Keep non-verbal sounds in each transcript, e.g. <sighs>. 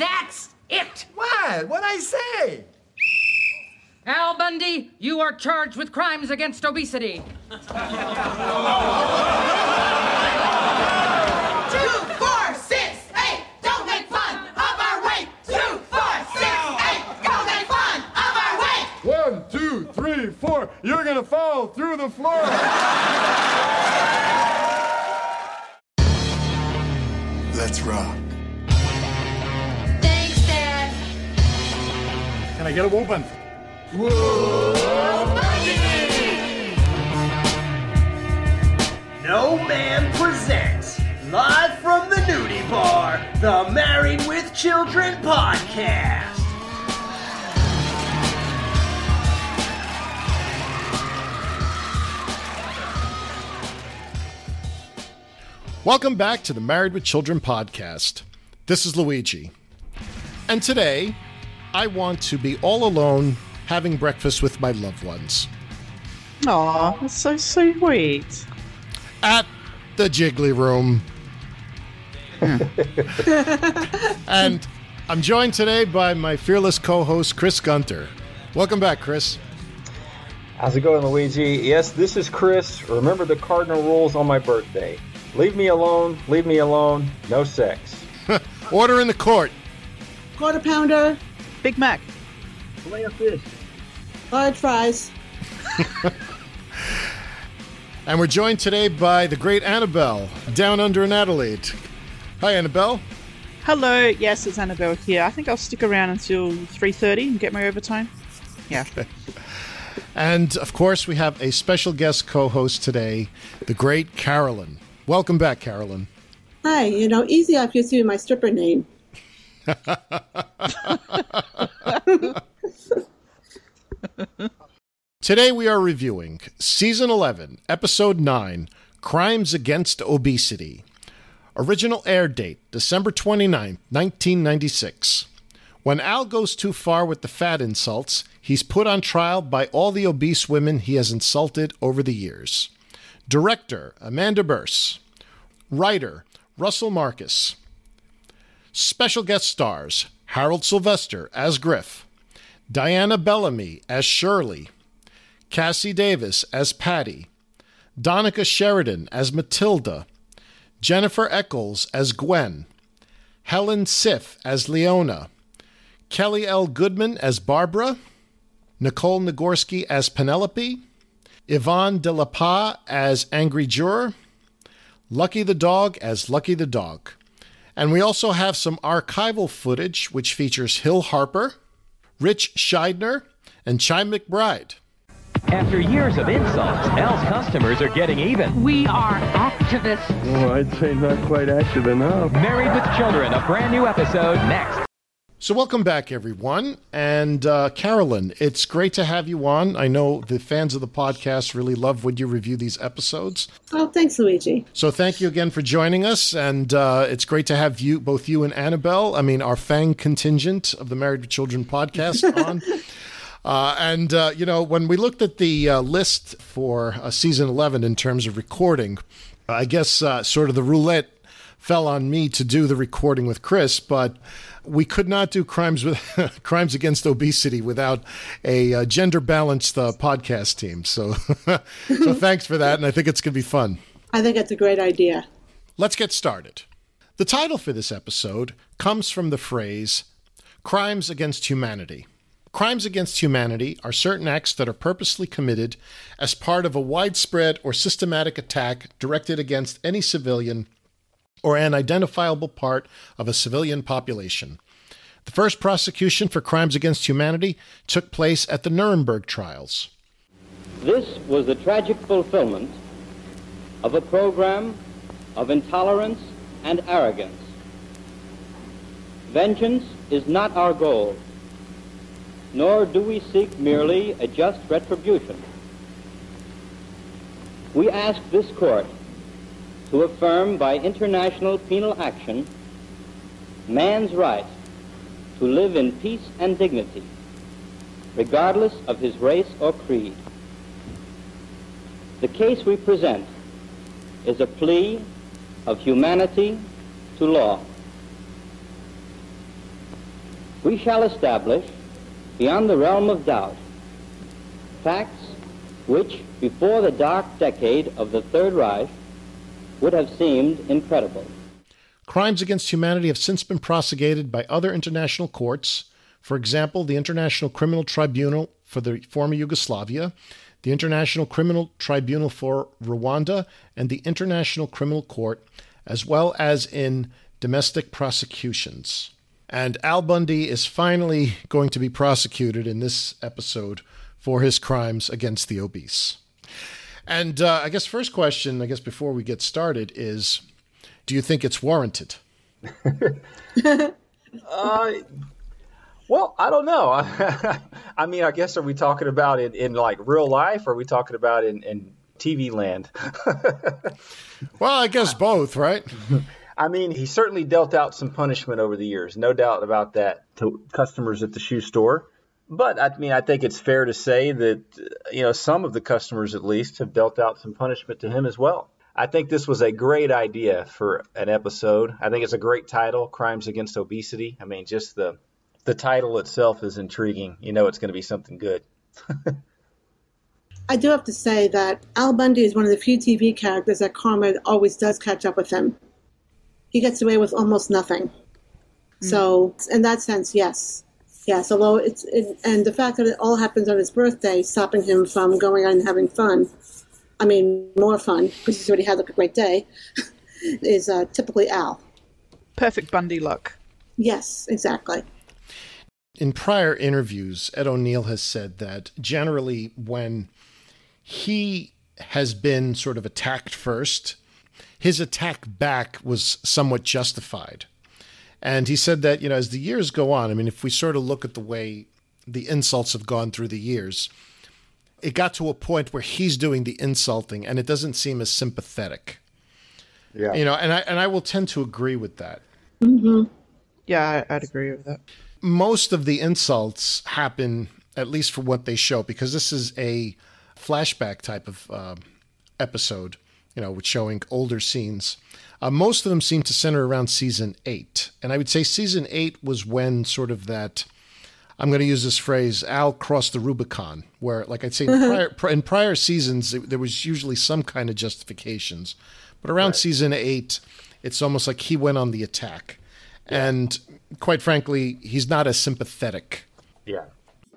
That's it! What? What'd I say? Al Bundy, you are charged with crimes against obesity. Two, four, six, eight. Don't make fun of our weight. Two, four, six, eight. Don't make fun of our weight. One, two, three, four. You're gonna fall through the floor. Let's rock. Can I get a whooping? No Man presents, live from the nudie bar, the Married with Children podcast. Welcome back to the Married with Children podcast. This is Luigi. And today, I want to be all alone having breakfast with my loved ones Aw, that's so sweet. at the Jiggly Room. Hmm. and I'm joined today by my fearless co host, Chris Gunter. Welcome back, Chris. How's it going, Luigi? Yes, this is Chris. Remember the cardinal rules on my birthday. Leave me alone, leave me alone, no sex. <laughs> Order in the court. Quarter pounder, Big Mac. Fillet of fish. large fries. <laughs> And we're joined today by the great Annabelle, down under in Adelaide. Hi, Annabelle. Hello, yes, it's Annabelle here. I think I'll stick around until 3.30 and get my overtime. Yeah. <laughs> And of course, we have a special guest co host today, the great Carolyn. Welcome back, Carolyn. Hi, you know, easy if you see my stripper name. <laughs> Today we are reviewing Season 11, Episode 9 Crimes Against Obesity. Original air date December 29, 1996. When Al goes too far with the fat insults, he's put on trial by all the obese women he has insulted over the years. Director Amanda Bearse. Writer Russell Marcus. Special guest stars Harold Sylvester as Griff, Diana Bellamy as Shirley, Cassie Davis as Patty, Donica Sheridan as Matilda, Jennifer Eccles as Gwen, Helen Siff as Leona, Kelly L. Goodman as Barbara, Nicole Nagorski as Penelope, Yvonne De La Paz as Angry Juror, Lucky the Dog as Lucky the Dog. And we also have some archival footage which features Hill Harper, Ritch Shydner, and Chi McBride. After years of insults, Al's customers are getting even. We are activists. Oh, I'd say not quite active enough. Married with Children, a brand new episode next. So, welcome back, everyone. And uh, Carolyn, it's great to have you on. I know the fans of the podcast really love when you review these episodes. Oh, thanks, Luigi. So, thank you again for joining us. And uh, it's great to have you, both you and Annabelle, I mean, our FANG contingent of the Married with Children podcast <laughs> on. Uh, and, uh, you know, when we looked at the uh, list for uh, season 11 in terms of recording, I guess uh, sort of the roulette fell on me to do the recording with Chris, but we could not do crimes with <laughs> crimes against obesity without a uh, gender balanced uh, podcast team. So, <laughs> so thanks for that, and I think it's going to be fun. I think it's a great idea. Let's get started. The title for this episode comes from the phrase crimes against humanity. Crimes against humanity are certain acts that are purposely committed as part of a widespread or systematic attack directed against any civilian or an identifiable part of a civilian population. The first prosecution for crimes against humanity took place at the Nuremberg trials. This was the tragic fulfillment of a program of intolerance and arrogance. Vengeance is not our goal, nor do we seek merely a just retribution. We ask this court to affirm by international penal action man's right to live in peace and dignity, regardless of his race or creed. The case we present is a plea of humanity to law. we shall establish, beyond the realm of doubt, facts which, before the dark decade of the Third Reich, would have seemed incredible. Crimes against humanity have since been prosecuted by other international courts. For example, the International Criminal Tribunal for the former Yugoslavia, the International Criminal Tribunal for Rwanda, and the International Criminal Court, as well as in domestic prosecutions. And Al Bundy is finally going to be prosecuted in this episode for his crimes against the obese. And uh, I guess first question, I guess before we get started, is do you think it's warranted? <laughs> uh, well, I don't know. <laughs> I mean, I guess are we talking about it in like real life, or are we talking about in, in TV land? <laughs> well, I guess both, right? I mean, he certainly dealt out some punishment over the years, no doubt about that, to customers at the shoe store. But I mean, I think it's fair to say that you know some of the customers, at least, have dealt out some punishment to him as well. I think this was a great idea for an episode. I think it's a great title, "Crimes Against Obesity." I mean, just the the title itself is intriguing. You know, it's going to be something good. <laughs> I do have to say that Al Bundy is one of the few TV characters that Karma always does catch up with him. He gets away with almost nothing. Mm. So, in that sense, yes. Yes, although it's, it, and the fact that it all happens on his birthday, stopping him from going out and having fun, I mean, more fun, because he's already had like, a great day, <laughs> is uh, typically Al. Perfect Bundy luck. Yes, exactly. In prior interviews, Ed O'Neill has said that generally when he has been sort of attacked first, his attack back was somewhat justified. And he said that, you know, as the years go on, I mean, if we sort of look at the way the insults have gone through the years, it got to a point where he's doing the insulting and it doesn't seem as sympathetic. Yeah. You know, and I and I will tend to agree with that. Mm-hmm. Yeah, I'd agree with that. Most of the insults happen, at least for what they show, because this is a flashback type of uh, episode, you know, with showing older scenes. Uh, most of them seem to center around season eight. And I would say season eight was when sort of that, I'm going to use this phrase, Al crossed the Rubicon, where, like I'd say, in prior, in prior seasons, there was usually some kind of justifications. But around right. season eight, it's almost like he went on the attack. Yeah. And quite frankly, he's not as sympathetic. Yeah.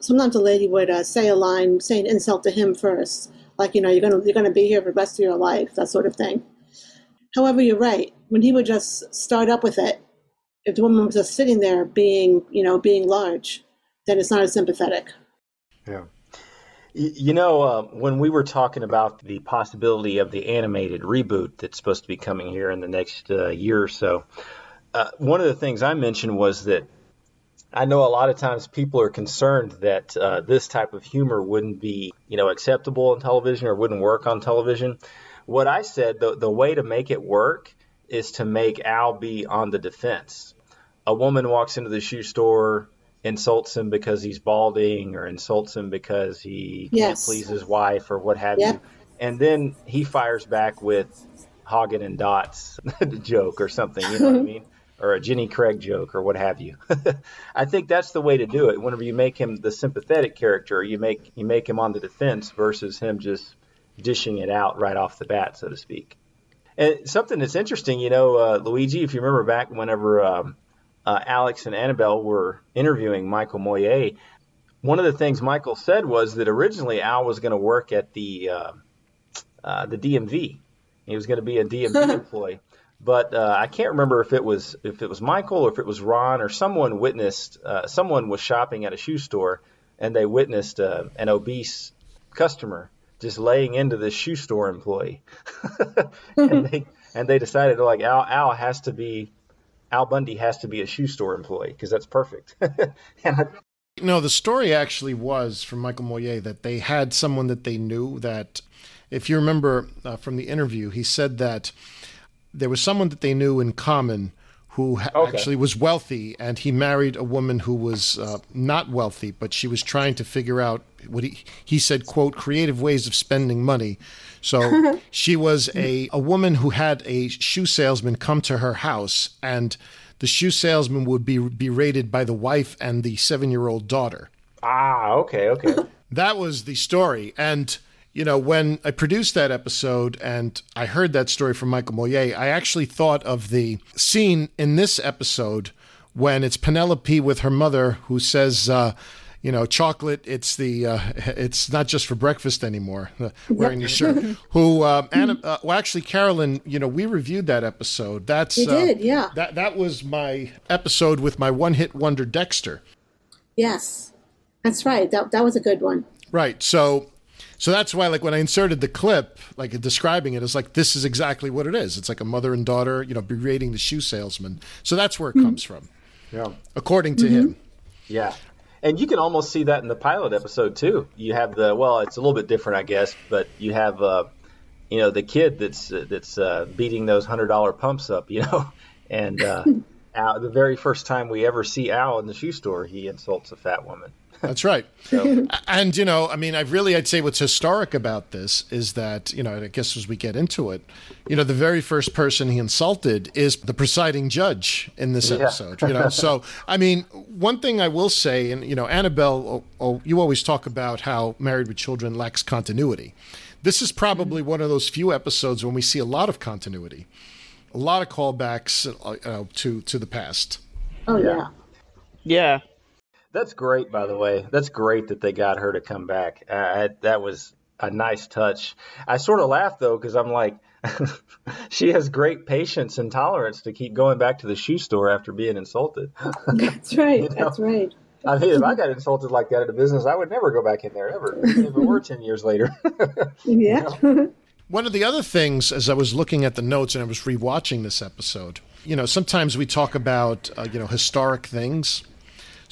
Sometimes a lady would uh, say a line, say an insult to him first, like you know, you're gonna you're gonna be here for the rest of your life, that sort of thing. However, you're right. When he would just start up with it, if the woman was just sitting there being, you know, being large, then it's not as sympathetic. Yeah. You know, uh, when we were talking about the possibility of the animated reboot that's supposed to be coming here in the next uh, year or so, uh, one of the things I mentioned was that I know a lot of times people are concerned that uh, this type of humor wouldn't be, you know, acceptable on television or wouldn't work on television. What I said, the, the way to make it work is to make Al be on the defense. A woman walks into the shoe store, insults him because he's balding or insults him because he yes. can't please his wife or what have yep. you. And then he fires back with Häagen-Dazs <laughs> joke or something, you know what I <laughs> mean? Or a Jenny Craig joke or what have you. <laughs> I think that's the way to do it. Whenever you make him the sympathetic character, you make you make him on the defense versus him just dishing it out right off the bat, so to speak. And something that's interesting, you know, uh, Luigi, if you remember back whenever um, uh, Alex and Annabelle were interviewing Michael Moyer, one of the things Michael said was that originally Al was going to work at the uh, uh the DMV. He was going to be a DMV <laughs> employee, but uh, I can't remember if it was if it was Michael or if it was Ron or someone witnessed uh, someone was shopping at a shoe store and they witnessed an obese customer just laying into this shoe store employee, <laughs> and they and they decided like Al Al has to be Al Bundy has to be a shoe store employee because that's perfect. <laughs> I, no, the story actually was from Michael Moyer that they had someone that they knew that, if you remember uh, from the interview, he said that there was someone that they knew in common who okay. actually was wealthy, and he married a woman who was uh, not wealthy, but she was trying to figure out what he he said, "quote creative ways of spending money." So <laughs> she was a a woman who had a shoe salesman come to her house, and the shoe salesman would be berated by the wife and the seven year old daughter. Ah, okay, okay. That was the story. And, you know, when I produced that episode and I heard that story from Michael Moyer, I actually thought of the scene in this episode when it's Penelope with her mother who says, uh, you know, chocolate. It's the. Uh, <laughs> it's not just for breakfast anymore. Uh, wearing the shirt. <laughs> Who? Uh, Anna, uh, well, actually, Carolyn. You know, we reviewed that episode. That's. You uh, did, yeah. That that was my episode with my one-hit wonder Dexter. Yes, that's right. That that was a good one. Right. So. So that's why, like, when I inserted the clip, like describing it, it's like this is exactly what it is. It's like a mother and daughter, you know, berating the shoe salesman. So that's where it comes from, Yeah. according to him. Yeah. And you can almost see that in the pilot episode too. You have the well, it's a little bit different, I guess, but you have uh, you know the kid that's uh, that's uh, beating those hundred dollar pumps up, you know, <laughs> and uh, <laughs> Al, the very first time we ever see Al in the shoe store, he insults a fat woman. That's right. and you know, I mean, I really, I'd say what's historic about this is that you know, I guess as we get into it, you know, the very first person he insulted is the presiding judge in this Yeah. episode. You know, so I mean, one thing I will say, and you know, Annabelle, oh, oh, you always talk about how Married with Children lacks continuity. This is probably one of those few episodes when we see a lot of continuity, a lot of callbacks uh, uh, to to the past. Oh yeah. Yeah. That's great, by the way. That's great that they got her to come back. Uh, I, that was a nice touch. I sort of laughed though because I'm like, <laughs> she has great patience and tolerance to keep going back to the shoe store after being insulted. <laughs> That's right. You know? That's right. I mean, if I got insulted like that at a business, I would never go back in there ever, even if it were ten years later. <laughs> Yeah. One of the other things, as I was looking at the notes and I was rewatching this episode, you know, sometimes we talk about, uh, you know, historic things.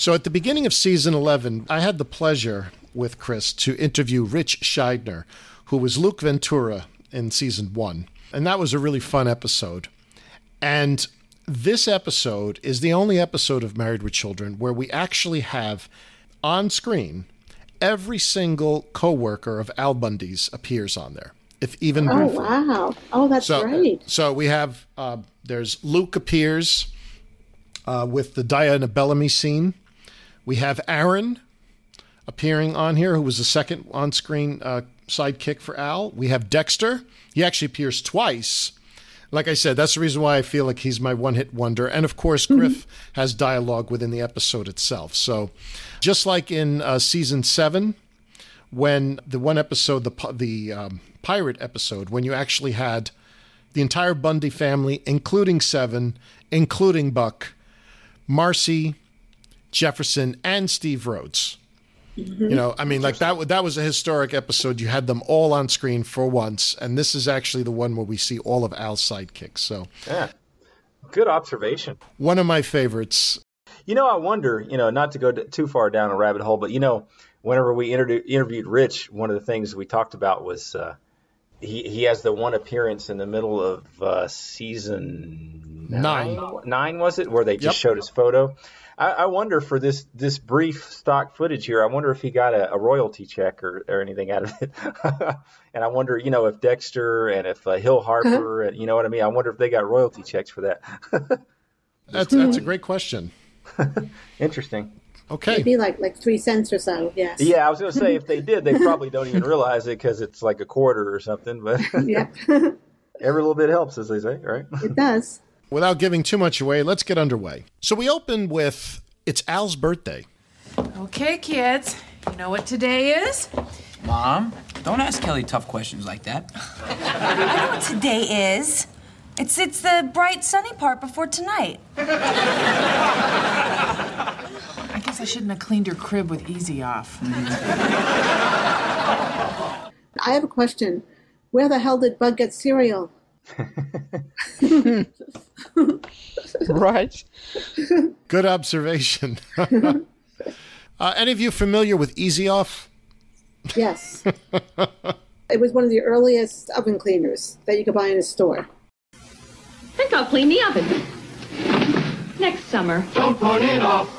So at the beginning of season 11, I had the pleasure with Chris to interview Ritch Shydner, who was Luke Ventura in season one. And that was a really fun episode. And this episode is the only episode of Married with Children where we actually have on screen every single coworker of Al Bundy's appears on there, if even Oh briefly. wow. Oh, that's so, great. So we have uh, there's Luke appears uh, with the Diana Bellamy scene. We have Aaron appearing on here, who was the second on-screen uh, sidekick for Al. We have Dexter. He actually appears twice. Like I said, that's the reason why I feel like he's my one-hit wonder. And of course, Griff has dialogue within the episode itself. So, just like in uh, season seven, when the one episode, the the um, pirate episode, when you actually had the entire Bundy family, including Seven, including Buck, Marcy, Jefferson, and Steve Rhodes. You know, I mean, like that. That was a historic episode. You had them all on screen for once, and this is actually the one where we see all of Al's sidekicks. So, yeah, good observation. one of my favorites. You know, I wonder, you know, not to go too far down a rabbit hole, but you know, whenever we interviewed interviewed Rich, one of the things we talked about was uh, he he has the one appearance in the middle of uh, season Nine. nine was it, where they just Yep. showed his photo. I, I wonder for this this brief stock footage here, I wonder if he got a, a royalty check or, or anything out of it. <laughs> and I wonder, you know, if Dexter and if uh, Hill Harper, and you know what I mean. I wonder if they got royalty checks for that. <laughs> That's that's a great question. <laughs> Interesting. Okay. It'd be like like three cents or so. Yes. Yeah, I was going to say if they did, they probably don't even realize it because it's like a quarter or something. But Yep. every little bit helps, as they say, right? it does. Without giving too much away, let's get underway. So we open with it's Al's birthday. Okay, kids. You know what today is? Mom, don't ask Kelly tough questions like that. <laughs> I know what today is. It's it's the bright sunny part before tonight. <laughs> I guess I shouldn't have cleaned your crib with easy off. <laughs> I have a question. Where the hell did Bug get cereal? <laughs> right. Good observation. <laughs> uh, any of you familiar with Easy Off? Yes. it was one of the earliest oven cleaners that you could buy in a store. think I'll clean the oven. Next summer. Don't put it off.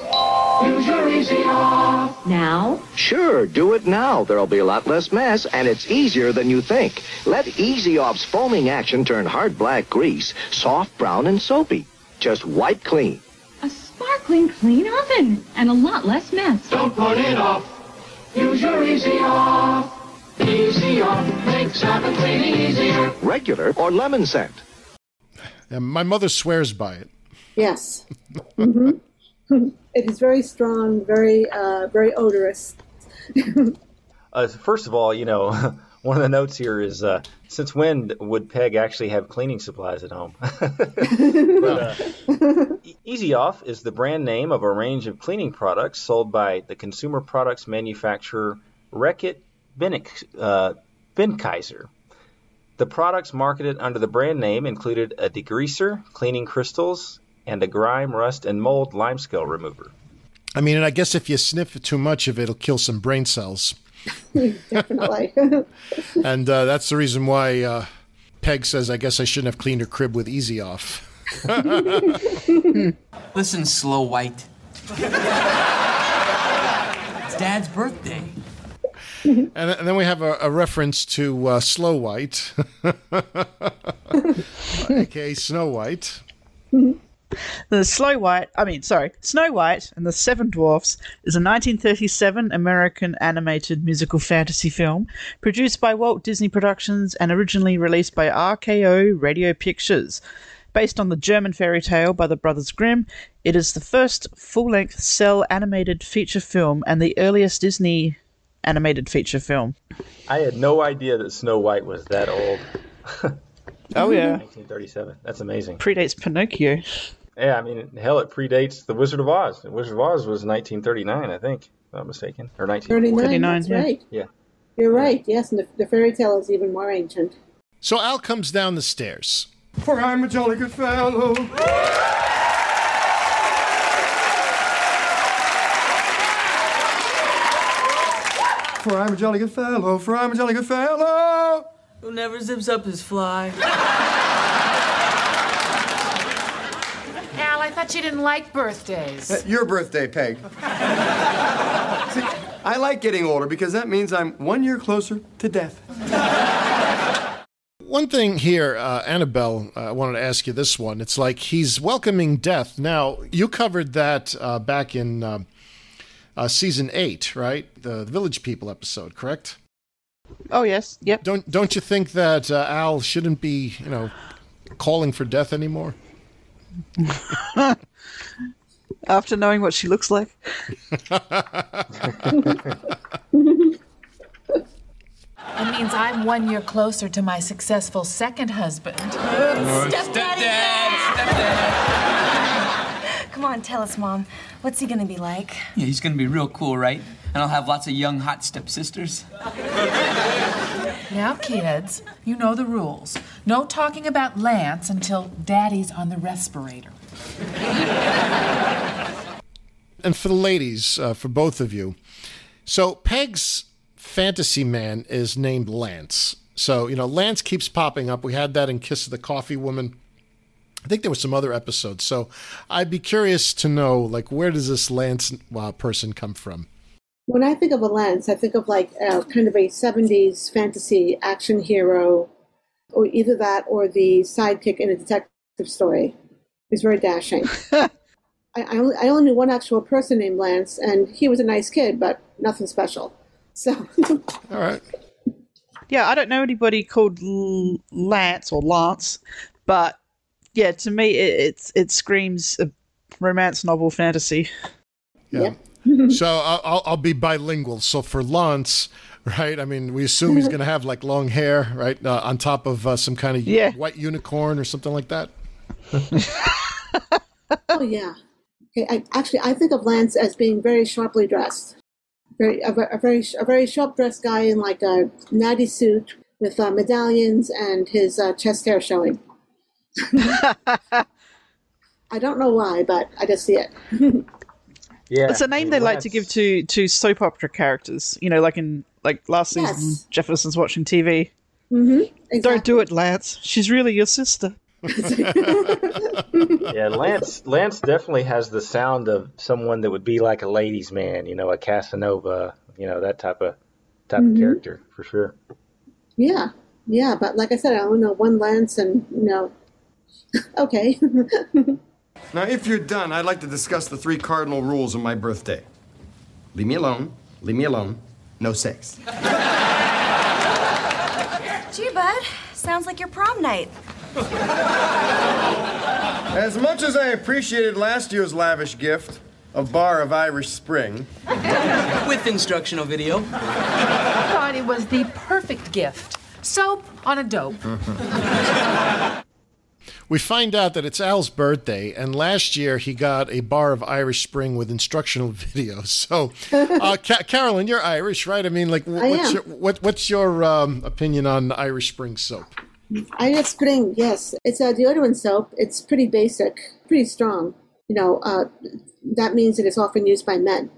Now? Sure, do it now. There'll be a lot less mess, and it's easier than you think. Let Easy Off's foaming action turn hard black grease soft, brown, and soapy. just wipe clean. A sparkling clean oven and a lot less mess. Don't put it off. Use your Easy Off. Easy Off makes oven cleaning easier. Regular or lemon scent. And my mother swears by it. Yes. <laughs> hmm <laughs> it is very strong, very uh, very odorous. <laughs> Uh, first of all, you know, <laughs> one of the notes here is uh, since when would Peg actually have cleaning supplies at home? <laughs> but, uh, Easy Off is the brand name of a range of cleaning products sold by the consumer products manufacturer Reckitt Benek, uh, Benckiser. The products marketed under the brand name included a degreaser, cleaning crystals, and a grime, rust, and mold limescale remover. I mean, and I guess if you sniff too much of it, it'll kill some brain cells. <laughs> Definitely. <laughs> And uh, that's the reason why uh, Peg says, I guess I shouldn't have cleaned her crib with Easy Off. <laughs> Listen, Slow White. it's Dad's birthday. And, and then we have a, a reference to uh, Slow White, aka Snow White. The Slow White, I mean, sorry, Snow White and the Seven Dwarfs is a 1937 American animated musical fantasy film produced by Walt Disney Productions and originally released by RKO Radio Pictures. Based on the German fairy tale by the Brothers Grimm, it is the first full length cell animated feature film and the earliest Disney animated feature film. I had no idea that Snow White was that old. Oh, yeah. <laughs> 1937. That's amazing. Predates Pinocchio. Yeah, I mean, hell, it predates The Wizard of Oz. The Wizard of Oz was 1939, I think, if I'm not mistaken. Or 1940. 39, that's right. Yeah. You're right, yes, and the, the fairy tale is even more ancient. So Al comes down the stairs. For I'm a jolly good fellow. For I'm a jolly good fellow. For I'm a jolly good fellow. Who never zips up his fly? <laughs> Al, thought you didn't like birthdays. Uh, Your birthday, Peg. <laughs> See, I like getting older because that means I'm one year closer to death. <laughs> One thing here, uh, Annabelle, uh, I wanted to ask you this one. It's like he's welcoming death. Now, you covered that uh, back in uh, uh, season eight, right? The Village People episode, correct? Oh yes, yep. Don't don't you think that uh, Al shouldn't be, you know, calling for death anymore? <laughs> After knowing what she looks like. It means I'm one year closer to my successful second husband. Oh, Come on, tell us, Mom. What's he gonna be like? Yeah, he's gonna be real cool, right? And I'll have lots of young, hot stepsisters. Now, kids, you know the rules. No talking about Lance until Daddy's on the respirator. And for the ladies, uh, for both of you, so Peg's fantasy man is named Lance. So you know, Lance keeps popping up. We had that in Kiss of the Coffee Woman. I think there were some other episodes. So I'd be curious to know, like, where does this Lance uh, person come from? When I think of a lens, I think of like uh, kind of a 70s fantasy action hero, or either that or the sidekick in a detective story. He's very dashing. <laughs> I, I, only, I only knew one actual person named Lance, and he was a nice kid, but nothing special. So, <laughs> all right. Yeah, I don't know anybody called L- Lance or Lance, but yeah, to me it it's, it screams a romance novel fantasy. Yeah. <laughs> so I'll, I'll- I'll be bilingual. So for Lance, right? I mean, we assume he's going to have like long hair, right, uh, on top of uh, some kind of Yeah. white unicorn or something like that. <laughs> oh yeah. Okay, I, actually, I think of Lance as being very sharply dressed, very a, a very a very sharp dressed guy in like a natty suit with uh, medallions and his uh, chest hair showing. <laughs> I don't know why, but I just see it. Yeah, it's a name they like to give to to soap opera characters. You know, like in like last Yes. season, Jefferson's watching TV. mm-hmm. Don't do it, Lance. She's really your sister. <laughs> yeah, Lance Lance definitely has the sound of someone that would be like a ladies' man, you know, a Casanova, you know, that type of type Mhm. of character for sure. Yeah, yeah, but like I said, I only know one Lance, and you know, <laughs> okay. <laughs> Now, if you're done, I'd like to discuss the three cardinal rules of my birthday. Leave me alone, leave me alone, no sex. Gee, bud, sounds like your prom night. As much as I appreciated last year's lavish gift, a bar of Irish Spring, With instructional video. I thought it was the perfect gift. Soap on a dope. <laughs> We find out that it's Al's birthday, and last year he got a bar of Irish Spring with instructional <laughs> videos. So, uh, <laughs> Ca- Carolyn, you're Irish, right? I mean, like, wh- I what's your what, what's your um, opinion on Irish Spring soap? Irish Spring, yes. It's a deodorant soap. It's pretty basic, pretty strong. You know, uh, that means that it's often used by men.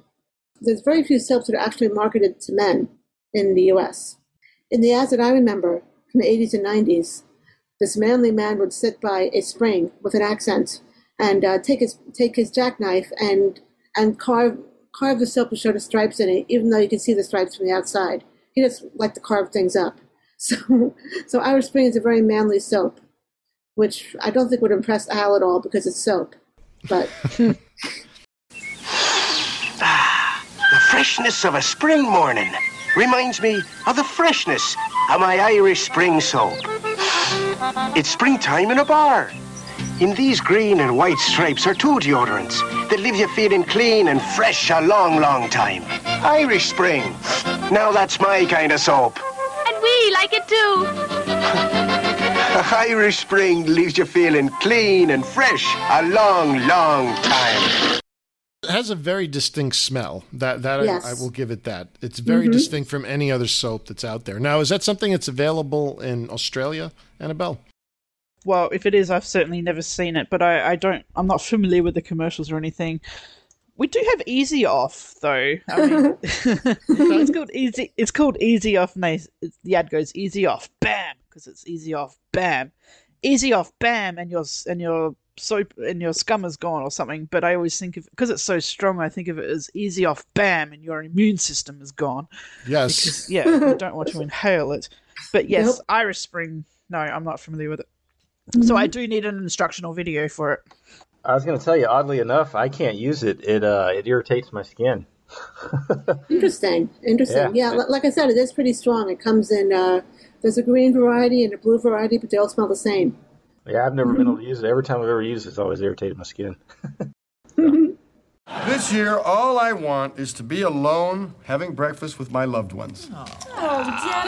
There's very few soaps that are actually marketed to men in the U.S. In the ads that I remember from the 80s and 90s, this manly man would sit by a spring with an accent and uh, take his take his jackknife and and carve carve the soap to show the stripes in it, even though you can see the stripes from the outside. He just liked to carve things up. <laughs> So, so Irish Spring is a very manly soap, which I don't think would impress Al at all because it's soap. But <laughs> The freshness of a spring morning reminds me of the freshness of my Irish spring soap. It's springtime in a bar. In these green and white stripes are two deodorants that leave you feeling clean and fresh a long, long time. Irish Spring. Now that's my kind of soap. And we like it too. <laughs> Irish Spring leaves you feeling clean and fresh a long, long time. It has a very distinct smell. That that I- Yes. I, will give it that. It's very Mhm. distinct from any other soap that's out there. Now, is that something that's available in Australia, Annabelle? Well, if it is, I've certainly never seen it, but I, I don't. I'm not familiar with the commercials or anything. We do have Easy Off though. I mean, <laughs> <laughs> it's called Easy. It's called Easy Off. And they, the ad goes Easy Off, bam, because it's Easy Off, bam, Easy Off, bam, and your s- and your soap and your scum is gone or something. But I always think of because it's so strong, I think of it as Easy Off, bam, and your immune system is gone. Yes. Because, yeah, you <laughs> don't want to inhale it. But yes, Nope. Irish Spring. No, I'm not familiar with it. So I do need an instructional video for it. I was going to tell you, oddly enough, I can't use it. It uh, it irritates my skin. <laughs> interesting, interesting. Yeah. Yeah, li- like I said, it is pretty strong. It comes in. Uh, there's a green variety and a blue variety, but they all smell the same. Yeah, I've never been able to mm-hmm. use it. Every time I've ever used it, it's always irritated my skin. <laughs> <laughs> This year, all I want is to be alone having breakfast with my loved ones. Oh,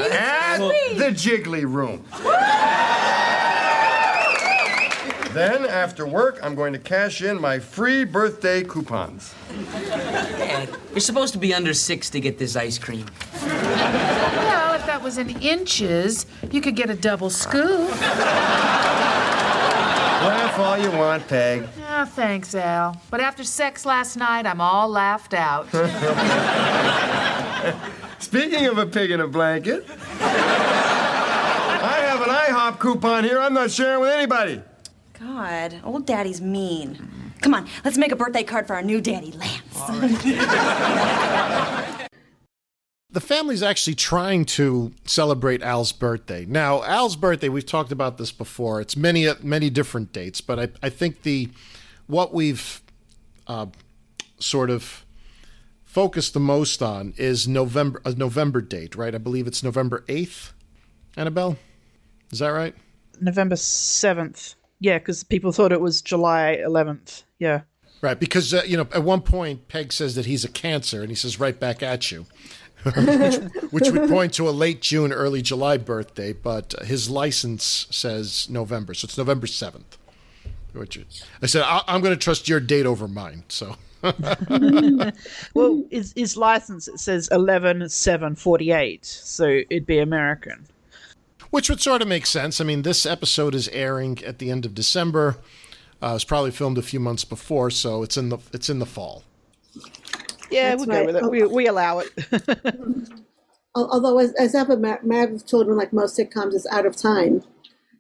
Daddy, At the Jiggly Room. <laughs> then, after work, I'm going to cash in my free birthday coupons. Dad, you're supposed to be under six to get this ice cream. Well, if that was in inches, you could get a double scoop. Laugh all you want, Peg. Oh, thanks, Al. But after sex last night, I'm all laughed out. <laughs> Speaking of a pig in a blanket, I have an IHOP coupon here I'm not sharing with anybody. God, old Daddy's mean. Come on, let's make a birthday card for our new daddy, Lance. <laughs> The family's actually trying to celebrate Al's birthday. Now, Al's birthday, we've talked about this before. It's many many different dates, but I, I think the what we've uh, sort of focused the most on is November a November date, right? I believe it's November eighth. Annabelle, is that right? November 7th. Yeah, because people thought it was July 11th. Yeah. Right, because uh, you know at one point Peg says that he's a Cancer, and he says right back at you, which, which would point to a late June, early July birthday. But his license says November, so it's November seventh. Which is, I said I, I'm going to trust your date over mine. So <laughs> well, his, his license it says 11 7 48, so it'd be American. which would sort of make sense. I mean, this episode is airing at the end of December. Uh, it was probably filmed a few months before, so it's in the it's in the fall. Yeah, That's we'll right. go with it. We, we allow it. <laughs> Although, as, as ever, Mad, Married with Children, like most sitcoms, is out of time.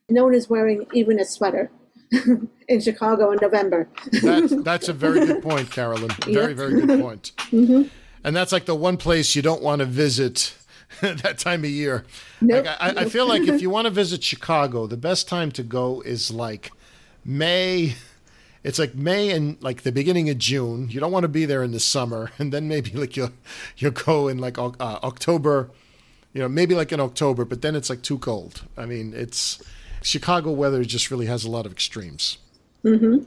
No one is wearing even a sweater <laughs> in Chicago in November. <laughs> That's that's a very good point, Carolyn. Very Yep. very good point. hmm And that's like the one place you don't want to visit that time of year. Nope. Like, I, I feel like if you want to visit Chicago, the best time to go is like May. It's like May and like the beginning of June. You don't want to be there in the summer, <laughs> and then maybe like you'll you'll go in like uh, October, you know, maybe like in October, but then it's like too cold. I mean, it's Chicago weather just really has a lot of extremes. Mm-hmm.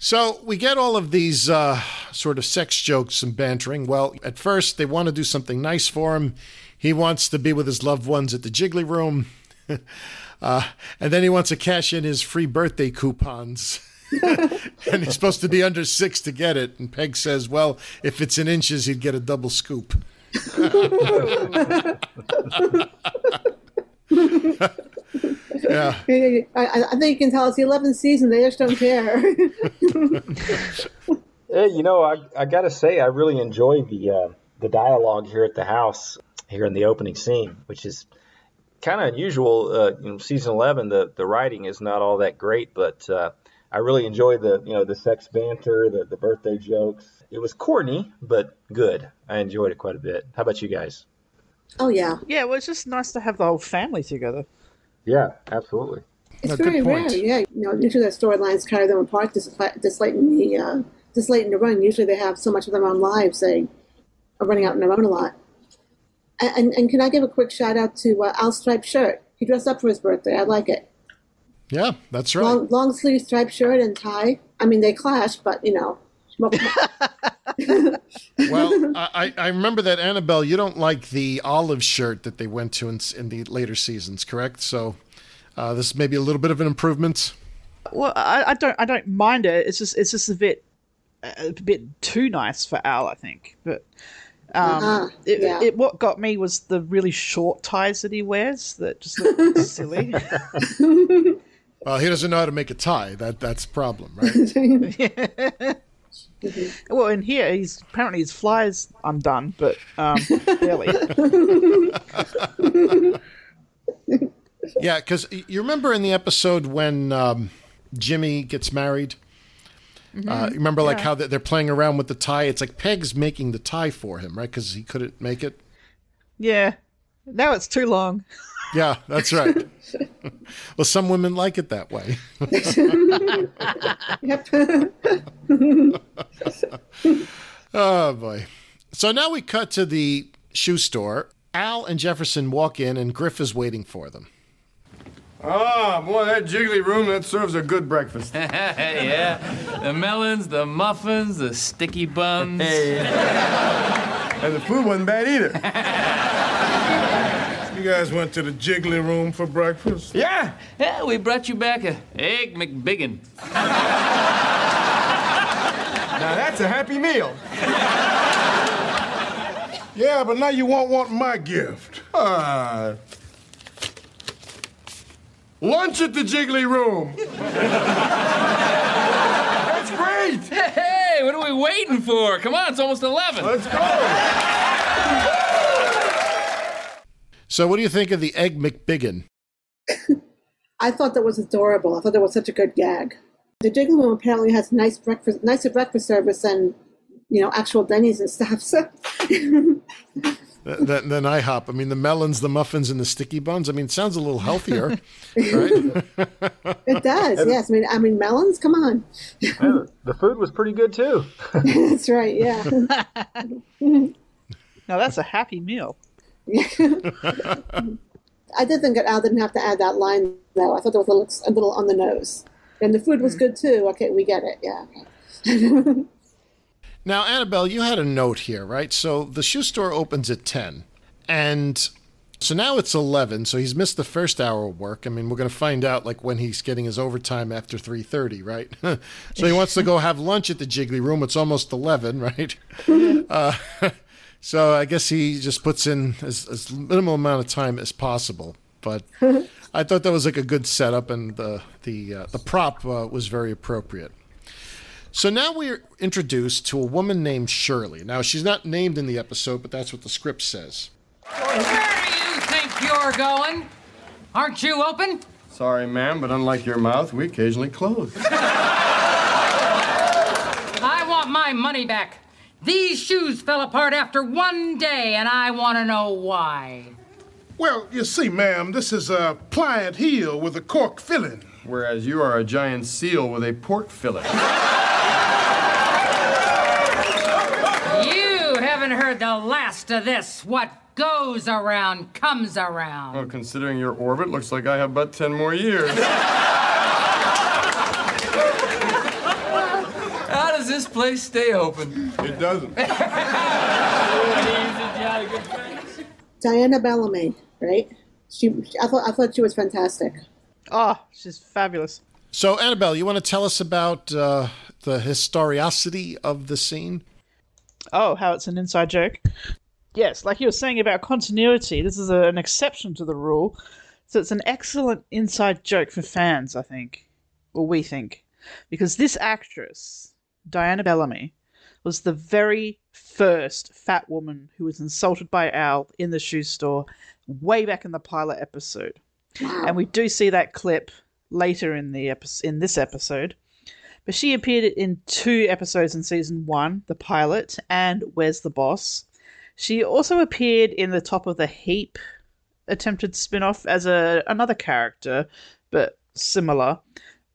So we get all of these uh, sort of sex jokes and bantering. Well, at first they want to do something nice for him. He wants to be with his loved ones at the Jiggly Room. <laughs> uh, and then he wants to cash in his free birthday coupons. <laughs> <laughs> and he's supposed to be under six to get it. And Peg says, well, if it's in inches, he'd get a double scoop. <laughs> yeah. I, I think you can tell it's the 11th season. They just don't care. <laughs> Hey, you know, I, I got to say, I really enjoy the uh, the dialogue here at the house here in the opening scene, which is kind of unusual. Uh, you know, season 11, the, the writing is not all that great, but uh, I really enjoyed the you know the sex banter, the, the birthday jokes. It was corny, but good. I enjoyed it quite a bit. How about you guys? oh, yeah. Yeah, well, it's just nice to have the whole family together. Yeah, absolutely. It's very rare. Yeah. You know, usually the storylines carry them apart this, this late in the uh, this late in the run. Usually they have so much of their own lives they are running out on their own a lot. And, and, and can I give a quick shout out to uh, Al's striped shirt? He dressed up for his birthday. I like it. Yeah, that's right. Long, long sleeve striped shirt and tie. I mean, they clash, but you know. <laughs> well, I, I remember that Annabelle, you don't like the olive shirt that they went to in, in the later seasons, correct? So uh, this may be a little bit of an improvement. Well, I, I don't I don't mind it. It's just it's just a bit a bit too nice for Al, I think. But um, Uh-huh, it, yeah. it, what got me was the really short ties that he wears that just look <laughs> silly. <laughs> Well, he doesn't know how to make a tie. That that's the problem, right? <laughs> well, in here, he's apparently his fly's undone, but um, barely. <laughs> yeah, because you remember in the episode when um, Jimmy gets married. Uh, you remember like Yeah. how they- they're playing around with the tie? It's like Peg's making the tie for him, right? Because he couldn't make it. yeah. Now it's too long. <laughs> Yeah, that's right. <laughs> well, some women like it that way. <laughs> <laughs> oh boy. So now we cut to the shoe store. Al and Jefferson walk in, and Griff is waiting for them. Ah, boy, that jiggly room that serves a good breakfast. yeah. The melons, the muffins, the sticky buns. and the food wasn't bad either. You guys went to the jiggly room for breakfast? Yeah. Yeah, we brought you back a egg McBiggin. Now that's a happy meal. Yeah, but now you won't want my gift. Uh, lunch at the jiggly room. that's great. Hey, what are we waiting for? Come on, it's almost 11. Let's go. So, what do you think of the egg McBiggin? <laughs> I thought that was adorable. I thought that was such a good gag. The Jiggly Room apparently has nice breakfast, nicer breakfast service than, you know, actual Denny's and stuff. So Th- Than, than IHOP. I mean, the melons, the muffins, and the sticky buns. I mean, it sounds a little healthier, <laughs> right? it does. Yes. I mean, I mean melons. Come on. Yeah, the food was pretty good too. <laughs> That's right. Yeah. Now that's a happy meal. <laughs> I did think that Al didn't have to add that line though. I thought that was a little, a little on the nose. And the food was good too. Okay, we get it. Yeah. <laughs> Now, Annabelle, you had a note here, right? So the shoe store opens at 10. And so now it's 11. So he's missed the first hour of work. I mean, we're going to find out like when he's getting his overtime after 3:30, right? <laughs> so he wants to go have lunch at the Jiggly Room. It's almost 11, right? uh, so I guess he just puts in as, as minimal amount of time as possible. But <laughs> I thought that was like a good setup, and the the uh, the prop uh, was very appropriate. So now we're introduced to a woman named Shirley. Now she's not named in the episode, but that's what the script says. Where do you think you're going? Aren't you open? Sorry, ma'am, but unlike your mouth, we occasionally close. <laughs> I want my money back. These shoes fell apart after one day, and I want to know why. Well, you see, ma'am, this is a pliant heel with a cork filling. whereas you are a giant seal with a pork fillet. You haven't heard the last of this. What goes around comes around. Well, considering your orbit, looks like I have but 10 more years. <laughs> How does this place stay open? It doesn't. <laughs> Diana Bellamy, right? She, I thought, I thought she was fantastic. Oh, she's fabulous. So, Annabelle, you want to tell us about uh, the historicity of the scene? Oh, how it's an inside joke. Yes, like you were saying about continuity, this is a, an exception to the rule. So it's an excellent inside joke for fans, I think. Or we think. Because this actress, Diana Bellamy, was the very first fat woman who was insulted by Al in the shoe store way back in the pilot episode. And we do see that clip later in the epi- in this episode. But she appeared in two episodes in season one, the pilot, and Where's the Boss. She also appeared in the Top of the Heap attempted spin off as a another character, but similar.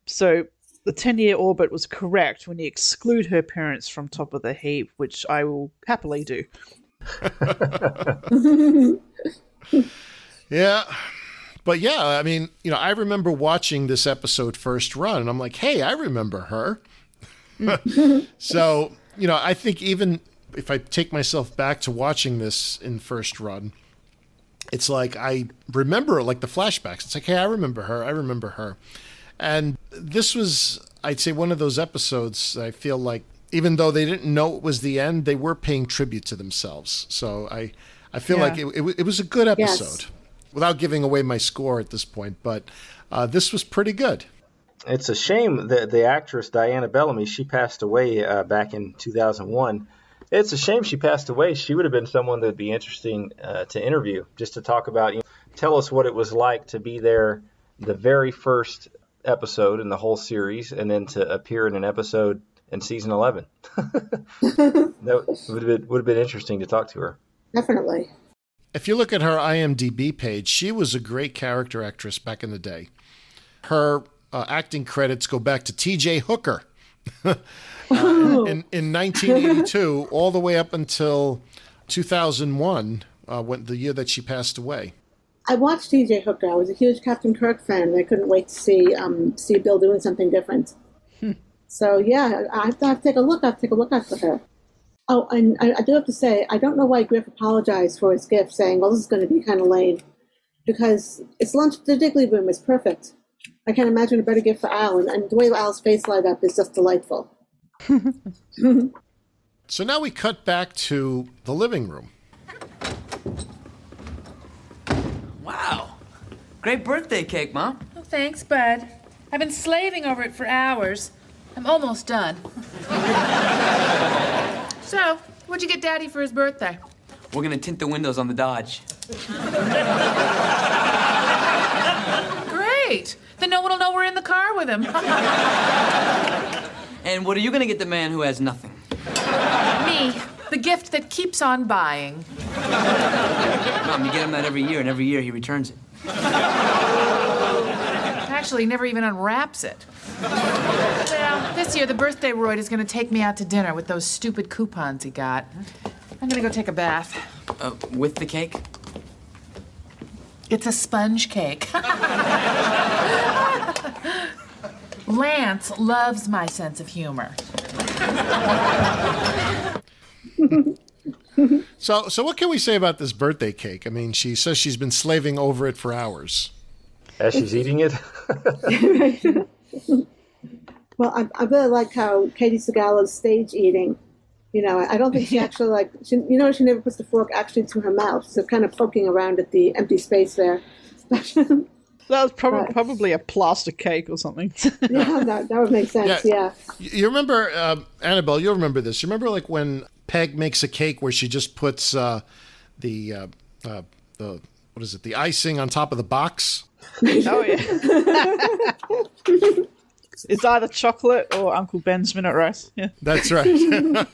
So the 10 year orbit was correct when you exclude her parents from Top of the Heap, which I will happily do. <laughs> Yeah. But yeah, I mean, you know, I remember watching this episode first run and I'm like, hey, I remember her. <laughs> so, you know, I think even if I take myself back to watching this in first run, it's like I remember like the flashbacks. It's like, hey, I remember her. I remember her. And this was, I'd say, one of those episodes I feel like even though they didn't know it was the end, they were paying tribute to themselves. So I, I feel Yeah. like it, it, it was a good Yes. episode without giving away my score at this point, but uh, this was pretty good. It's a shame that the actress Diana Bellamy she passed away uh, back in 2001. It's a shame she passed away. She would have been someone that'd be interesting uh, to interview, just to talk about, you know, tell us what it was like to be there the very first episode in the whole series, and then to appear in an episode in season 11. <laughs> that would have been, would have been interesting to talk to her. Definitely. If you look at her IMDb page, she was a great character actress back in the day. Her uh, acting credits go back to T.J. Hooker <laughs> uh, in, in 1982, all the way up until 2001, uh, when the year that she passed away. I watched T.J. Hooker. I was a huge Captain Kirk fan. and I couldn't wait to see um, see Bill doing something different. so yeah, I have to, I have to take a look. I have to take a look out for her. Oh, and I, I do have to say, I don't know why Griff apologized for his gift, saying, "Well, this is going to be kind of lame," because it's lunch. The Jiggly Room is perfect. I can't imagine a better gift for Al, and, and the way Al's face light up is just delightful. <laughs> <laughs> So now we cut back to the living room. Wow. Great birthday cake, Mom. Oh, thanks, Bud. I've been slaving over it for hours. I'm almost done. <laughs> so, what'd you get Daddy for his birthday? We're gonna tint the windows on the Dodge. Great. Then no one will know we're in the car with him. <laughs> And what are you gonna get the man who has nothing? Me, the gift that keeps on buying. Mom, you get him that every year, and every year he returns it. Actually, he never even unwraps it. Well, this year the birthday roid is going to take me out to dinner with those stupid coupons he got. I'm going to go take a bath. Uh, with the cake? It's a sponge cake. <laughs> Lance loves my sense of humor. <laughs> <laughs> So, so what can we say about this birthday cake? I mean, she says she's been slaving over it for hours. As she's eating it, <laughs> Well, I, I really like how Katey Sagal's stage eating. You know, I don't think she <laughs> actually like. She, you know, she never puts the fork actually to her mouth, so kind of poking around at the empty space there. That was probably probably a plaster cake or something. yeah, that, that would make sense. Yeah. You you remember, um, Annabelle, you'll remember this. You remember like when Peg makes a cake where she just puts uh, the, uh, uh, the, what is it, the icing on top of the box? oh yeah. <laughs> it's either chocolate or Uncle Ben's minute rice. Yeah. That's right. <laughs>